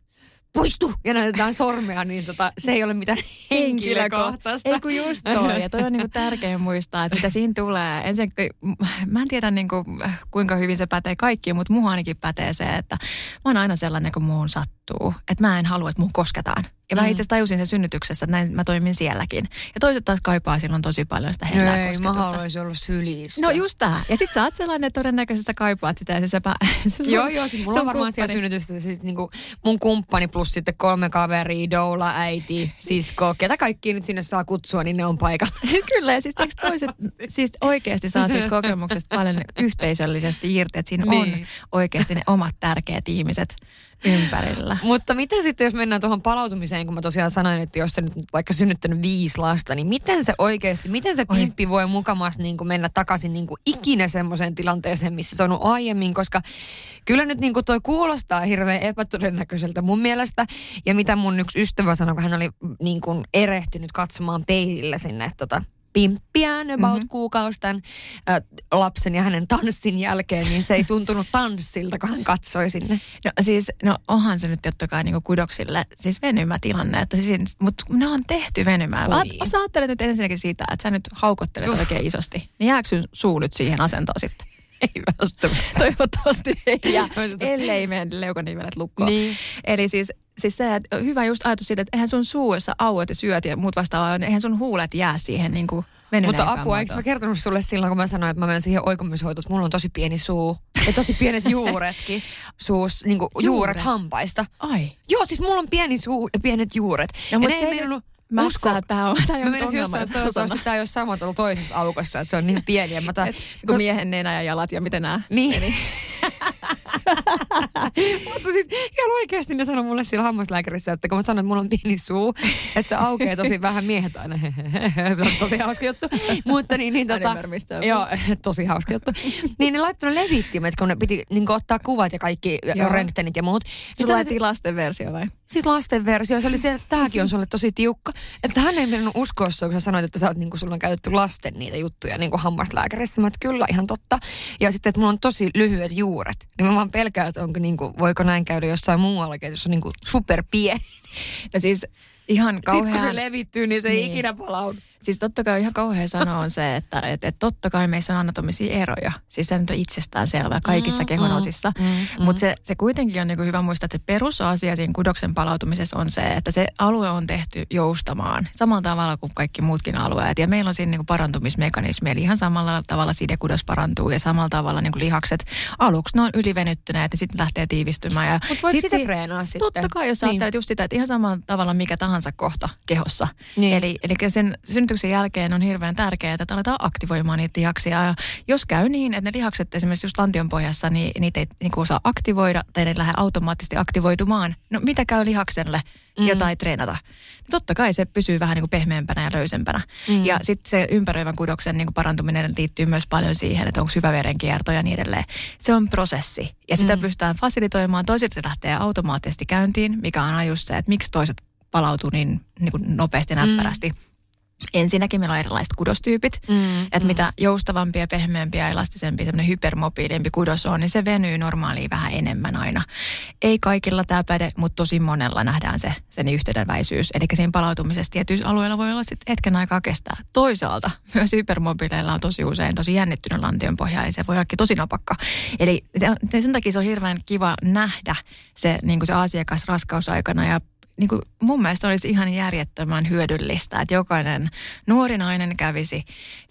puistu ja näytetään sormea, niin tota, se ei ole mitään henkilökohtaista. Ei kun just toi. Ja toi on niinku tärkeä muistaa, että mitä siinä tulee. Ensin, mä en tiedä niinku, kuinka hyvin se pätee kaikkiin, mutta muuhun ainakin pätee se, että mä oon aina sellainen, kun muun sattuu. Että mä en halua, että muun kosketaan. Ja mä mm. itse asiassa tajusin sen synnytyksessä, että näin mä toimin sielläkin. Ja toiset taas kaipaa silloin tosi paljon sitä hellää Ei, mä haluaisin olla sylissä. No just tää. Ja sit sä oot sellainen, että todennäköisesti sä kaipaat sitä ja se sepä. Se sun, joo, joo, siis mulla on varmaan siellä synnytyssä siis niinku mun kumppani plus sitten kolme kaveria, doula, äiti, sisko, ketä kaikki nyt sinne saa kutsua, niin ne on paikalla. Kyllä, ja siis toiset siis oikeasti saa siitä kokemuksesta paljon yhteisöllisesti irti, että siinä niin. on oikeasti ne omat tärkeät ihmiset ympärillä. Mutta miten sitten, jos mennään tuohon palautumiseen, kun mä tosiaan sanoin, että jos sä nyt vaikka synnyttänyt viisi lasta, niin miten se oikeasti, miten se pimppi voi mukamas niin kuin mennä takaisin niin kuin ikinä semmoiseen tilanteeseen, missä se on ollut aiemmin, koska kyllä nyt niin kuin toi kuulostaa hirveän epätodennäköiseltä mun mielestä. Ja mitä mun yksi ystävä sanoi, kun hän oli niin kuin erehtynyt katsomaan peilillä sinne tota, pimppiään about mm-hmm. kuukausi tämän äh, lapsen ja hänen tanssin jälkeen, niin se ei tuntunut tanssilta, kun hän katsoi sinne. No siis, no onhan se nyt totta kai niin kudoksille siis venymätilanne, että siis, mutta ne on tehty venymään. Mä, sä ajattelet nyt ensinnäkin sitä, että sä nyt haukottelet uh. oikein isosti. Niin jääkö sun suu nyt siihen asentoon sitten? Ei välttämättä. Toivottavasti ei jää, ellei meidän leukanivelet lukkoon. Niin. Eli siis siis se, että hyvä just ajatus siitä, että eihän sun suu, jos sä auet ja syöt ja muut vastaavaa, eihän sun huulet jää siihen niin kuin Mutta apua, eikö mä kertonut sulle silloin, kun mä sanoin, että mä menen siihen oikomishoitoon, että mulla on tosi pieni suu ja tosi pienet juuretkin suus, niin kuin juuret. juuret hampaista. Ai. Joo, siis mulla on pieni suu ja pienet juuret. No, ja mutta ne ei Usko. Tämä on, tämä mä menisin jossain, että toivottavasti tämä ei ole sama tuolla toisessa aukossa, että se on niin pieni. Ja mä ta... Et, kun miehen nenä ja jalat ja miten nämä niin. Mutta siis ihan oikeasti ne sanoi mulle siellä hammaslääkärissä, että kun mä sanoin, että mulla on pieni suu, että se aukeaa tosi vähän miehet aina. se on tosi hauska juttu. Mutta niin, niin tota, joo, tosi hauska juttu. niin ne laittanut levittimet, kun ne piti niin ottaa kuvat ja kaikki röntgenit ja muut. Niin Sulla se lasten versio vai? Siis lasten versio. Se oli se, että tämäkin on sulle tosi tiukka. Että hän ei mennyt uskoa kun sä sanoit, että sä oot, niin kuin, sulla on käytetty lasten niitä juttuja niin kuin hammaslääkärissä. Mä että kyllä, ihan totta. Ja sitten, että mulla on tosi lyhyet juuret. Niin mä vaan pelkään, että onko niin kuin, voiko näin käydä jossain muuallakin, jos on niin kuin superpieni. No siis ihan kauhean... Sitten kun se levittyy, niin se niin. ei ikinä palaudu. Siis totta kai ihan kauhean sanoa on se, että et, et totta kai meissä on anatomisia eroja. Siis se nyt on itsestään selvä kaikissa mm, kehonosissa. Mm, mm, Mutta se, se kuitenkin on niinku hyvä muistaa, että se perusasia siinä kudoksen palautumisessa on se, että se alue on tehty joustamaan samalla tavalla kuin kaikki muutkin alueet. Ja meillä on siinä niinku parantumismekanismi, eli ihan samalla tavalla sidekudos parantuu ja samalla tavalla niinku lihakset aluksi ne on ylivenyttyneet ja sitten lähtee tiivistymään. Mutta voit sit sitä treenaa sitten. Totta kai, jos niin. ajattelet just sitä, että ihan samalla tavalla mikä tahansa kohta kehossa. Niin. Eli, eli sen synnytyksen jälkeen on hirveän tärkeää, että aletaan aktivoimaan niitä lihaksia. Ja jos käy niin, että ne lihakset esimerkiksi just lantionpohjassa, niin niitä ei niin osaa aktivoida tai ne lähde automaattisesti aktivoitumaan. No mitä käy lihakselle, mm. jota ei treenata? Totta kai se pysyy vähän niin kuin pehmeämpänä ja löysempänä. Mm. Ja sitten se ympäröivän kudoksen niin kuin parantuminen liittyy myös paljon siihen, että onko hyvä verenkierto ja niin edelleen. Se on prosessi ja sitä mm. pystytään fasilitoimaan. Toiset se lähtee automaattisesti käyntiin, mikä on just se, että miksi toiset palautuu niin, niin kuin nopeasti ja näppärästi. Mm. Ensinnäkin meillä on erilaiset kudostyypit, mm, että mm. mitä joustavampia, pehmeämpiä, elastisempi, tämmöinen hypermobiilimpi kudos on, niin se venyy normaaliin vähän enemmän aina. Ei kaikilla tämä päde, mutta tosi monella nähdään se, sen yhteydenväisyys. Eli siinä palautumisessa tietyillä alueilla voi olla sitten hetken aikaa kestää. Toisaalta myös hypermobiileilla on tosi usein tosi jännittynyt pohja, ja se voi ollakin tosi napakka. Eli sen takia se on hirveän kiva nähdä se, niin kuin se asiakas raskausaikana ja niin kuin mun mielestä olisi ihan järjettömän hyödyllistä, että jokainen nuori nainen kävisi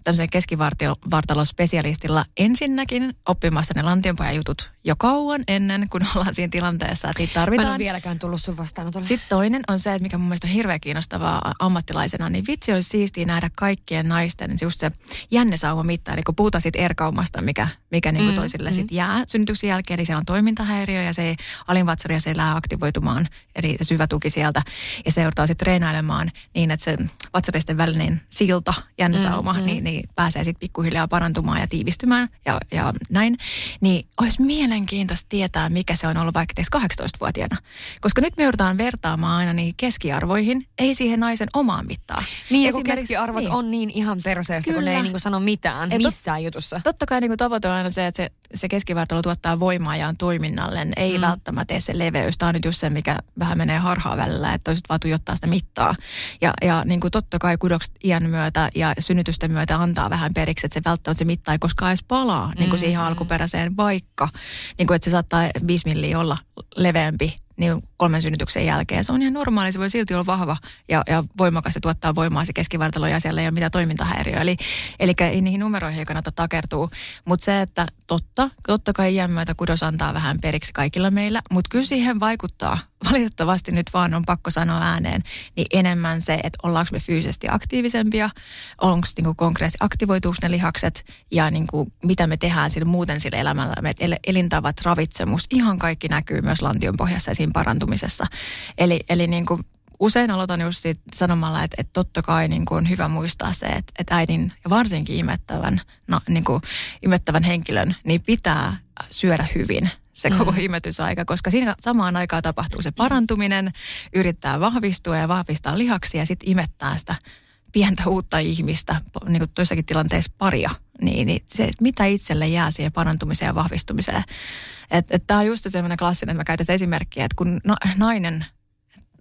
tämmöisen keskivartalospesialistilla ensinnäkin oppimassa ne lantionpojan jutut jo kauan ennen kuin ollaan siinä tilanteessa, että niitä tarvitaan. Mä en vieläkään tullut sun vastaanotolle. Sitten toinen on se, että mikä mun mielestä on hirveän kiinnostavaa ammattilaisena, niin vitsi olisi siistiä nähdä kaikkien naisten niin just se jännesauma mitta, eli kun puhutaan siitä erkaumasta, mikä, mikä niin kuin mm, toisille mm. sitten jää synnytyksen jälkeen, niin siellä on toimintahäiriö ja se alinvatsaria se elää aktivoitumaan, eli se syvä tuki sieltä, ja se joudutaan sitten treenailemaan niin, että se vatsaristen välinen silta, jännesauma, mm, mm. Niin, niin pääsee sitten pikkuhiljaa parantumaan ja tiivistymään ja, ja näin, niin olisi mielenkiintoista tietää, mikä se on ollut vaikka 18-vuotiaana. Koska nyt me joudutaan vertaamaan aina niin keskiarvoihin, ei siihen naisen omaan mittaan. Niin, kun keskiarvot niin. on niin ihan perseestä, kun ne ei niin sano mitään Et missään tot, jutussa. Totta kai niin tavoite on aina se, että se, se keskivartalo tuottaa voimaa ja on toiminnallinen, ei mm. välttämättä tee se leveys. Tämä on nyt just se, mikä vähän menee harhaa välillä, että toiset vaan tuijottaa sitä mittaa. Ja, ja niin kuin totta kai kudokset iän myötä ja synnytysten myötä antaa vähän periksi, että se välttämättä se mitta ei koskaan edes palaa niin kuin siihen mm. alkuperäiseen, vaikka niin kuin, että se saattaa 5 milliä olla leveämpi niin kolmen synnytyksen jälkeen. Se on ihan normaali, se voi silti olla vahva ja, ja voimakas ja tuottaa voimaa se keskivartalo ja siellä ei ole mitään toimintahäiriöä. Eli, eli ei niihin numeroihin ei kannata takertua. Mutta se, että totta, totta kai iän myötä kudos antaa vähän periksi kaikilla meillä, mutta kyllä siihen vaikuttaa valitettavasti nyt vaan on pakko sanoa ääneen, niin enemmän se, että ollaanko me fyysisesti aktiivisempia, onko niinku konkreettisesti aktivoituuko ne lihakset ja niinku, mitä me tehdään sillä muuten sillä elämällä. Me elintavat, ravitsemus, ihan kaikki näkyy myös lantion pohjassa ja siinä parantumisessa. Eli, eli niinku, usein aloitan just siitä sanomalla, että, että totta kai niin kuin on hyvä muistaa se, että, että äidin ja varsinkin imettävän, no, niin kuin imettävän henkilön niin pitää syödä hyvin se koko mm. imetysaika, koska siinä samaan aikaan tapahtuu se parantuminen, yrittää vahvistua ja vahvistaa lihaksia ja sitten imettää sitä pientä uutta ihmistä, niin kuin toissakin tilanteissa paria, niin, niin se, mitä itselle jää siihen parantumiseen ja vahvistumiseen. Että et, tämä on just semmoinen klassinen, että mä käytän esimerkkiä, että kun na, nainen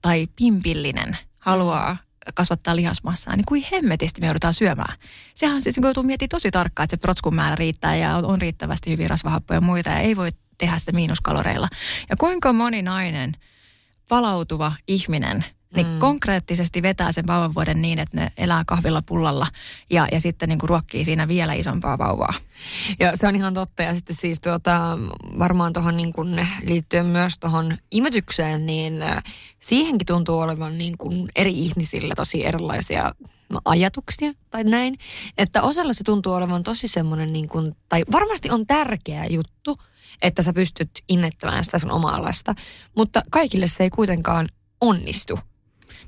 tai pimpillinen haluaa kasvattaa lihasmassaa, niin kuin hemmetisti me joudutaan syömään. Sehän siis niin joutuu miettimään tosi tarkkaan, että se protskun määrä riittää ja on riittävästi hyvin rasvahappoja ja muita ja ei voi tehdä sitä miinuskaloreilla. Ja kuinka moni nainen, palautuva ihminen, niin mm. konkreettisesti vetää sen vauvavuoden niin, että ne elää kahvilla pullalla ja, ja sitten niin kuin ruokkii siinä vielä isompaa vauvaa. Joo, se on ihan totta. Ja sitten siis tuota, varmaan tuohon niin kuin liittyen myös tuohon imetykseen, niin äh, siihenkin tuntuu olevan niin kuin eri ihmisillä tosi erilaisia ajatuksia tai näin. Että osalla se tuntuu olevan tosi semmoinen, niin kuin, tai varmasti on tärkeä juttu, että sä pystyt innettämään sitä sun omaa lasta. Mutta kaikille se ei kuitenkaan onnistu.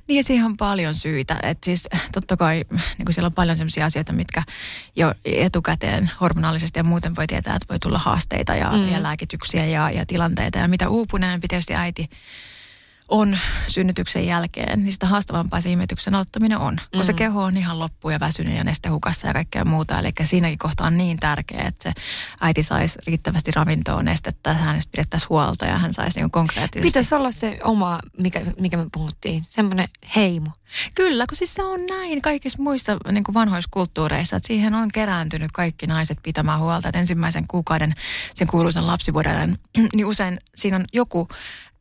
Niin ja siihen on paljon syitä. Et siis totta kai niin siellä on paljon sellaisia asioita, mitkä jo etukäteen hormonaalisesti ja muuten voi tietää, että voi tulla haasteita ja, mm. ja lääkityksiä ja, ja tilanteita. Ja mitä uupuneempi tietysti äiti on synnytyksen jälkeen, niin sitä haastavampaa se imetyksen aloittaminen on. Kun mm. se keho on ihan loppu ja väsynyt ja nestehukassa ja kaikkea muuta. Eli siinäkin kohtaa on niin tärkeää, että se äiti saisi riittävästi ravintoa, nestettä, hänestä pidettäisiin huolta ja hän saisi niin konkreettisesti. Pitäisi olla se oma, mikä, mikä me puhuttiin, semmoinen heimo. Kyllä, kun siis se on näin kaikissa muissa niin kuin vanhoissa kulttuureissa, että siihen on kerääntynyt kaikki naiset pitämään huolta. Että ensimmäisen kuukauden, sen kuuluisen lapsivuoden, niin usein siinä on joku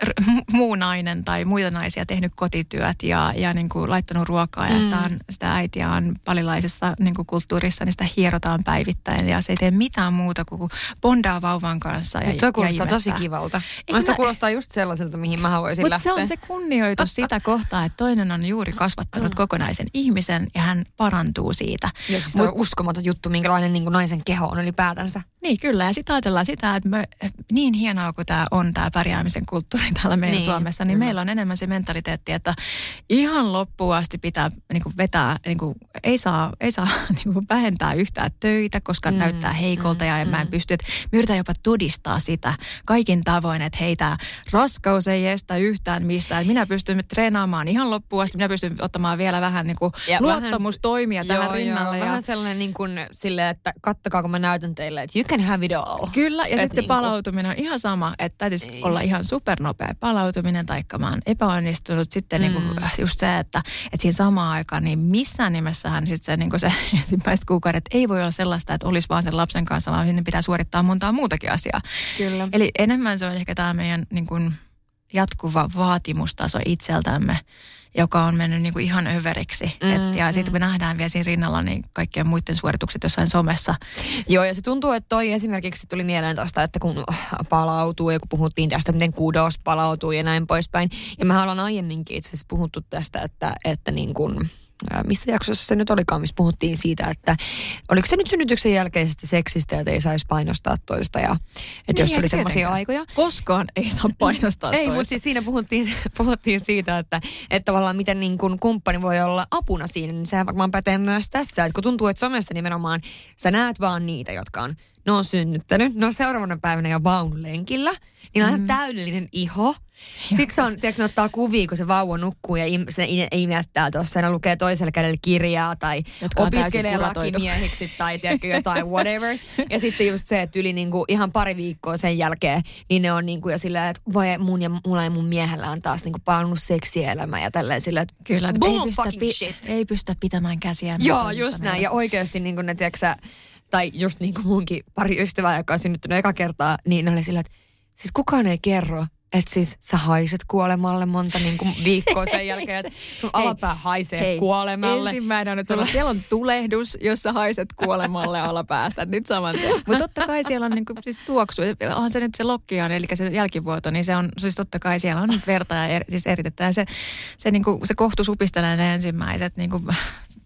muu nainen tai muita naisia tehnyt kotityöt ja, ja niin kuin laittanut ruokaa ja mm. sitä, on, sitä äitiä on palilaisessa niin kuin kulttuurissa, niin sitä hierotaan päivittäin ja se ei tee mitään muuta kuin bondaa vauvan kanssa. Ja, se kuulostaa ja tosi kivalta. Minusta kuulostaa just sellaiselta, mihin mä haluaisin Mut lähteä. se on se kunnioitus sitä kohtaa, että toinen on juuri kasvattanut mm. kokonaisen ihmisen ja hän parantuu siitä. Ja siis Mut, on uskomaton juttu, minkälainen niin kuin naisen keho on ylipäätänsä. Niin kyllä, ja sitten ajatellaan sitä, että me, niin hienoa kuin tämä on, tämä pärjäämisen kulttuuri täällä meillä niin, Suomessa, niin kyllä. meillä on enemmän se mentaliteetti, että ihan loppuun asti pitää niin kuin vetää, niin kuin, ei saa, ei saa niin kuin vähentää yhtään töitä, koska mm, näyttää heikolta mm, ja en mm. mä en pysty. Että me yritän jopa todistaa sitä kaikin tavoin, että hei, tämä raskaus ei estä yhtään mistään. Minä pystyn treenaamaan ihan loppuun asti, minä pystyn ottamaan vielä vähän niin kuin luottamustoimia vähän, tähän joo, rinnalle. Joo, ja... Vähän sellainen niin kuin, silleen, että kattokaa kun mä näytän teille, että you can have it all. Kyllä, ja sitten se niin palautuminen on ihan sama, että täytyisi ei. olla ihan supernopea palautuminen, taikka mä oon epäonnistunut. Sitten mm. niin kuin just se, että, että siinä samaan aikaan, niin missään nimessähän sitten se, niin kuin se ensimmäiset kuukaudet ei voi olla sellaista, että olisi vaan sen lapsen kanssa, vaan sinne pitää suorittaa montaa muutakin asiaa. Kyllä. Eli enemmän se on ehkä tämä meidän niin kuin, jatkuva vaatimustaso itseltämme joka on mennyt niin kuin ihan överiksi. Mm, Et, ja mm. sitten me nähdään vielä siinä rinnalla niin kaikkien muiden suoritukset jossain somessa. Joo, ja se tuntuu, että toi esimerkiksi tuli mieleen tuosta, että kun palautuu ja kun puhuttiin tästä, miten kudos palautuu ja näin poispäin. Ja me ollaan aiemminkin itse asiassa puhuttu tästä, että, että niin kuin missä jaksossa se nyt olikaan, missä puhuttiin siitä, että oliko se nyt synnytyksen jälkeisestä seksistä, että ei saisi painostaa toista ja että niin, jos oli semmoisia aikoja. Koskaan ei saa painostaa Ei, mutta siis siinä puhuttiin, puhuttiin siitä, että, että tavallaan miten niin kuin kumppani voi olla apuna siinä, niin sehän varmaan pätee myös tässä, että kun tuntuu, että somesta nimenomaan sä näet vaan niitä, jotka on ne on synnyttänyt, ne on seuraavana päivänä jo vaunulenkillä, niin on mm. täydellinen iho. Sitten on, tiedätkö, ne ottaa kuvia, kun se vauva nukkuu ja im, se imettää tuossa. Ne lukee toisella kädellä kirjaa tai Jotka opiskelee lakimiehiksi tai tiedätkö, jotain whatever. Ja sitten just se, että yli niinku ihan pari viikkoa sen jälkeen, niin ne on niinku jo silleen, että voi mun ja mulla ja mun miehellä on taas niinku palannut seksielämä ja tälleen silleen, että Kyllä, että ei pystytä, pi- ei pystytä pitämään käsiä. Joo, just näin. Ja oikeasti niinku ne, tiedätkö, tai just niin kuin munkin pari ystävää, joka on synnyttänyt eka kertaa, niin ne oli sillä, että siis kukaan ei kerro, että siis sä haiset kuolemalle monta niin kuin viikkoa sen jälkeen, että sun alapää haisee hei, kuolemalle. Ensimmäinen on, että sulla, siellä on tulehdus, jossa haiset kuolemalle alapäästä. Että nyt saman tien. Mutta totta kai siellä on niin kuin, siis tuoksu. Onhan se nyt se lokkiaan, eli se jälkivuoto, niin se on siis totta kai siellä on verta ja er, siis eritettä. Ja se, se, niin kuin, se kohtu supistelee ne ensimmäiset niin kuin,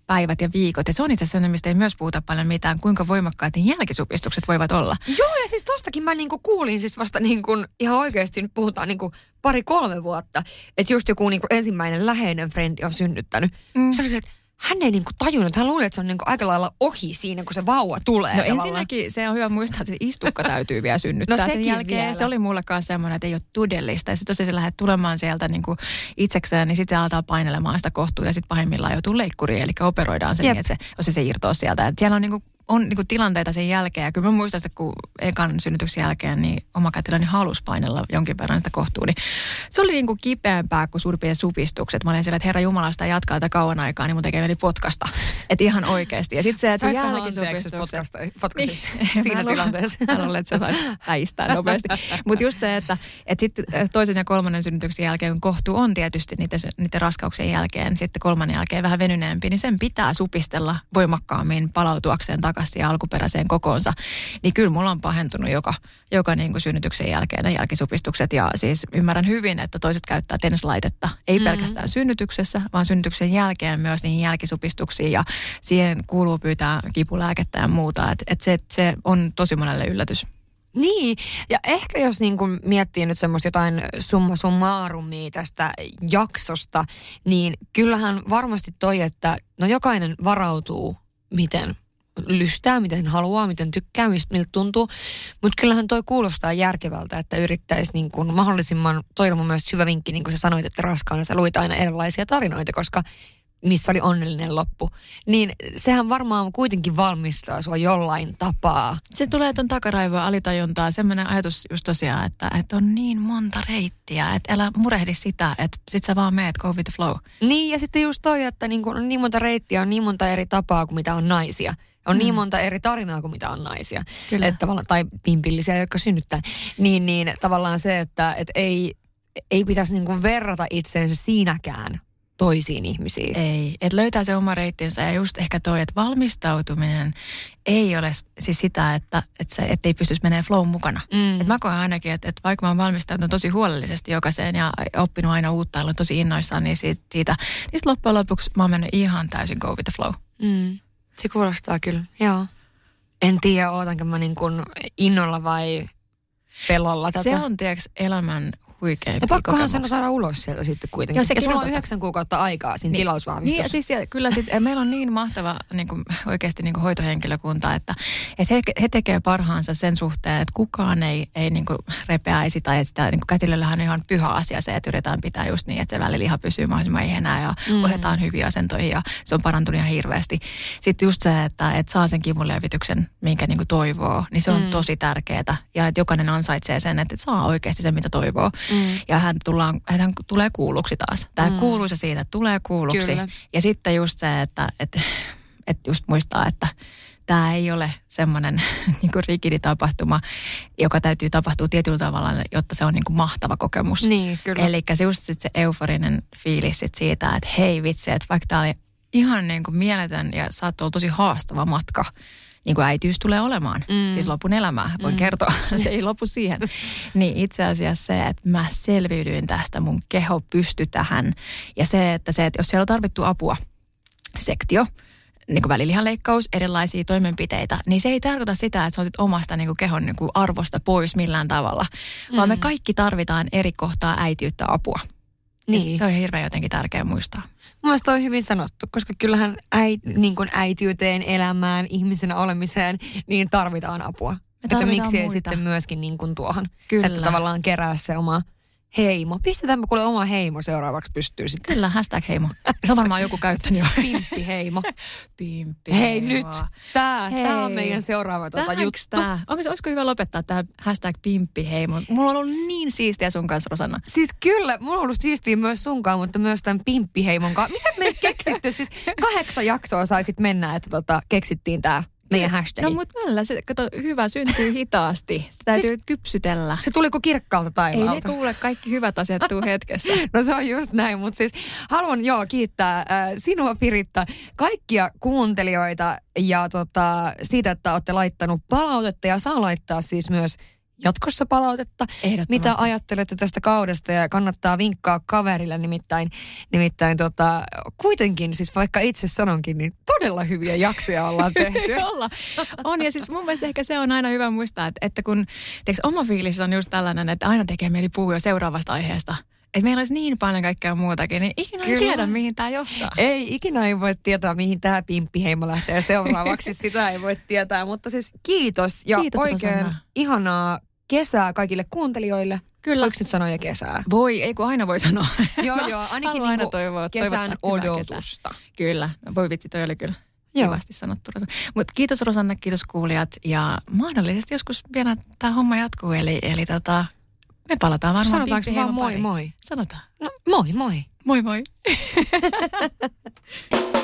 päivät ja viikot. Ja se on itse asiassa mistä ei myös puhuta paljon mitään, kuinka voimakkaat ne jälkisupistukset voivat olla. Joo, ja siis tostakin mä niinku kuulin siis vasta niinku, ihan oikeasti nyt puhutaan niinku pari-kolme vuotta, että just joku niinku ensimmäinen läheinen frendi on synnyttänyt. Mm. Se oli se, että hän ei niinku tajunnut, hän luuli, että se on niinku aika lailla ohi siinä, kun se vauva tulee. No tavallaan. ensinnäkin se on hyvä muistaa, että istukka täytyy vielä synnyttää no, sen jälkeen. Vielä. Se oli mulle kanssa semmoinen, että ei ole todellista. Ja sitten tosiaan se lähdet tulemaan sieltä niinku itsekseen, niin sitten se alkaa painelemaan sitä kohtua ja sitten pahimmillaan joutuu leikkuriin, eli operoidaan se Jep. niin, että se, se, se irtoaa sieltä. Et siellä on niinku on niin kuin tilanteita sen jälkeen. Ja kyllä mä muistan että kun ekan synnytyksen jälkeen, niin oma kätilöni halusi painella jonkin verran sitä kohtua. Niin se oli niin kuin kipeämpää kuin suurin supistukset. Mä olin siellä, että Herra Jumala sitä jatkaa tätä kauan aikaa, niin mun tekee mieli potkasta. Että ihan oikeasti. Ja sitten se, että jälkisupistukset... Potkasis niin, siinä tilanteessa. Mä luulen, että se saisi häistää nopeasti. Mutta just se, että, että sitten toisen ja kolmannen synnytyksen jälkeen, kun kohtu on tietysti niiden, niiden raskauksien jälkeen, sitten kolmannen jälkeen vähän venyneempi, niin sen pitää supistella voimakkaammin palautuakseen takaisin takaisin alkuperäiseen kokoonsa, niin kyllä mulla on pahentunut joka, joka niin kuin synnytyksen jälkeen ne jälkisupistukset. Ja siis ymmärrän hyvin, että toiset käyttää tennislaitetta, ei mm. pelkästään synnytyksessä, vaan synnytyksen jälkeen myös niihin jälkisupistuksiin ja siihen kuuluu pyytää kipulääkettä ja muuta. Että et se, se on tosi monelle yllätys. Niin, ja ehkä jos niin kuin miettii nyt semmoista jotain summa summarumia tästä jaksosta, niin kyllähän varmasti toi, että no jokainen varautuu miten lystää, miten haluaa, miten tykkää, mistä miltä tuntuu. Mutta kyllähän toi kuulostaa järkevältä, että yrittäisi niin kuin mahdollisimman, toi on mun mielestä hyvä vinkki, niin kuin sä sanoit, että raskaana sä luit aina erilaisia tarinoita, koska missä oli onnellinen loppu, niin sehän varmaan kuitenkin valmistaa sua jollain tapaa. Se tulee tuon takaraivoa alitajuntaa, semmoinen ajatus just tosiaan, että, että on niin monta reittiä, että älä murehdi sitä, että sit sä vaan meet, go with the flow. Niin, ja sitten just toi, että niin kun on niin monta reittiä, on niin monta eri tapaa kuin mitä on naisia. On niin mm. niin monta eri tarinaa kuin mitä on naisia. Kyllä. Että tai pimpillisiä, jotka synnyttää. Niin, niin tavallaan se, että et ei, ei pitäisi niin verrata itseensä siinäkään toisiin ihmisiin. Ei, että löytää se oma reittinsä ja just ehkä toi, että valmistautuminen ei ole siis sitä, että, että se, ettei pystyisi menemään flow mukana. Mm. Et mä koen ainakin, että, että vaikka mä oon valmistautunut tosi huolellisesti jokaiseen ja oppinut aina uutta ja olen tosi innoissaan niin siitä, siitä niin loppujen lopuksi mä oon mennyt ihan täysin go with the flow. Mm. Se kuulostaa kyllä, joo. En tiedä, ootanko mä niin kuin innolla vai pelolla tätä. Se on, tiedätkö, elämän huikeimpia Ja pakkohan sen saada ulos sieltä sitten kuitenkin. Ja, sekin sulla on totta. yhdeksän kuukautta aikaa siinä Niin. tilausvahvistossa. Niin, siis ja kyllä sit, meillä on niin mahtava niin kuin, oikeasti niin kuin hoitohenkilökunta, että, että he, he tekee parhaansa sen suhteen, että kukaan ei, ei niin kuin repeäisi tai että sitä niin kuin kätilöllähän on ihan pyhä asia se, että yritetään pitää just niin, että se väliliha pysyy mahdollisimman ehjänä ja Mm. ohjataan hyviä asentoihin ja se on parantunut ihan hirveästi. Sitten just se, että, että saa sen kivunlievityksen, minkä niin kuin toivoo, niin se on Mm. mm. tosi tärkeää ja että jokainen ansaitsee sen, että saa oikeasti sen, mitä toivoo. Mm. Ja hän, tullaan, hän tulee kuulluksi taas. Tämä Mm. kuuluisa siitä, että tulee kuulluksi. Kyllä. Ja sitten just se, että, että, että just muistaa, että tämä ei ole semmoinen niin rigidi tapahtuma, joka täytyy tapahtua tietyllä tavalla, jotta se on niin kuin mahtava kokemus. Niin, kyllä. Eli se just sit se euforinen fiilis sit siitä, että hei vitsi, että vaikka tämä oli ihan niin kuin mieletön ja saattoi olla tosi haastava matka, niin kuin äitiys tulee olemaan, Mm. siis lopun elämää, voin Mm. kertoa, se ei lopu siihen. Niin itse asiassa se, että mä selviydyin tästä, mun keho pystyi tähän ja se, että, se, että jos siellä on tarvittu apua, sektio, niin kuin välilihanleikkaus, erilaisia toimenpiteitä, niin se ei tarkoita sitä, että sä otit omasta niin kuin kehon niin kuin arvosta pois millään tavalla, mm. vaan me Mm. kaikki tarvitaan eri kohtaa äitiyttä apua. Niin. Se on hirveän jotenkin tärkeä muistaa. Mielestäni on hyvin sanottu, koska kyllähän äit, niin kuin äitiyteen, elämään, ihmisenä olemiseen, niin tarvitaan apua. Että tarvitaan miksi ei muita. sitten myöskin niin kuin tuohon, Kyllä. että tavallaan kerää se oma heimo. Pistetäänpä kuule oma heimo seuraavaksi pystyy sitten. Kyllä, hashtag heimo. Se on varmaan joku käyttänyt jo. Pimppi heimo. Pimppi. Hei nyt, tää, Hei. tää on meidän seuraava tuota juttu. tää? Onko, olisiko hyvä lopettaa tämä hashtag pimppi heimo? Mulla on ollut niin siistiä sun kanssa, Rosanna. Siis kyllä, mulla on ollut siistiä myös sunkaan, mutta myös tämän pimppiheimon kanssa. Miten me ei keksitty? Siis kahdeksan jaksoa saisit mennä, että tota, keksittiin tää meidän hashtag. No mutta välillä se, kato, hyvä syntyy hitaasti. Se täytyy siis, kypsytellä. se tuliko kirkkaalta Ei taivaalta? ne kuule kaikki hyvät asiat tuu hetkessä. No se on just näin, mutta siis haluan joo kiittää äh, sinua Piritta, kaikkia kuuntelijoita ja tota, siitä, että olette laittanut palautetta ja saa laittaa siis myös jatkossa palautetta. Mitä ajattelette tästä kaudesta ja kannattaa vinkkaa kaverille nimittäin, nimittäin tota, kuitenkin siis vaikka itse sanonkin, niin todella hyviä jaksoja ollaan tehty. olla. On ja siis mun mielestä ehkä se on aina hyvä muistaa, että, että kun tiiäks, oma fiilis on just tällainen, että aina tekee mieli puhua jo seuraavasta aiheesta. Että meillä olisi niin paljon kaikkea muutakin, niin ikinä ei Kyllä. tiedä, mihin tämä johtaa. Ei, ikinä ei voi tietää, mihin tämä pimppiheimo lähtee seuraavaksi. Sitä ei voi tietää, mutta siis kiitos ja Kiitos, oikein Rosanna. ihanaa kesää kaikille kuuntelijoille. Kyllä. Voiko nyt sanoa jo kesää? Voi, ei kun aina voi sanoa. Joo, Mä joo, ainakin haluan aina niinku toivoa, kesän hyvää kesää. odotusta. Kyllä, voi vitsi, toi oli kyllä Joo. kivasti sanottu. Mutta kiitos Rosanna, kiitos kuulijat ja mahdollisesti joskus vielä tämä homma jatkuu. Eli, eli tota, me palataan varmaan Sanotaanko vaan moi pariin. moi? Sanotaan. No moi moi. Moi moi.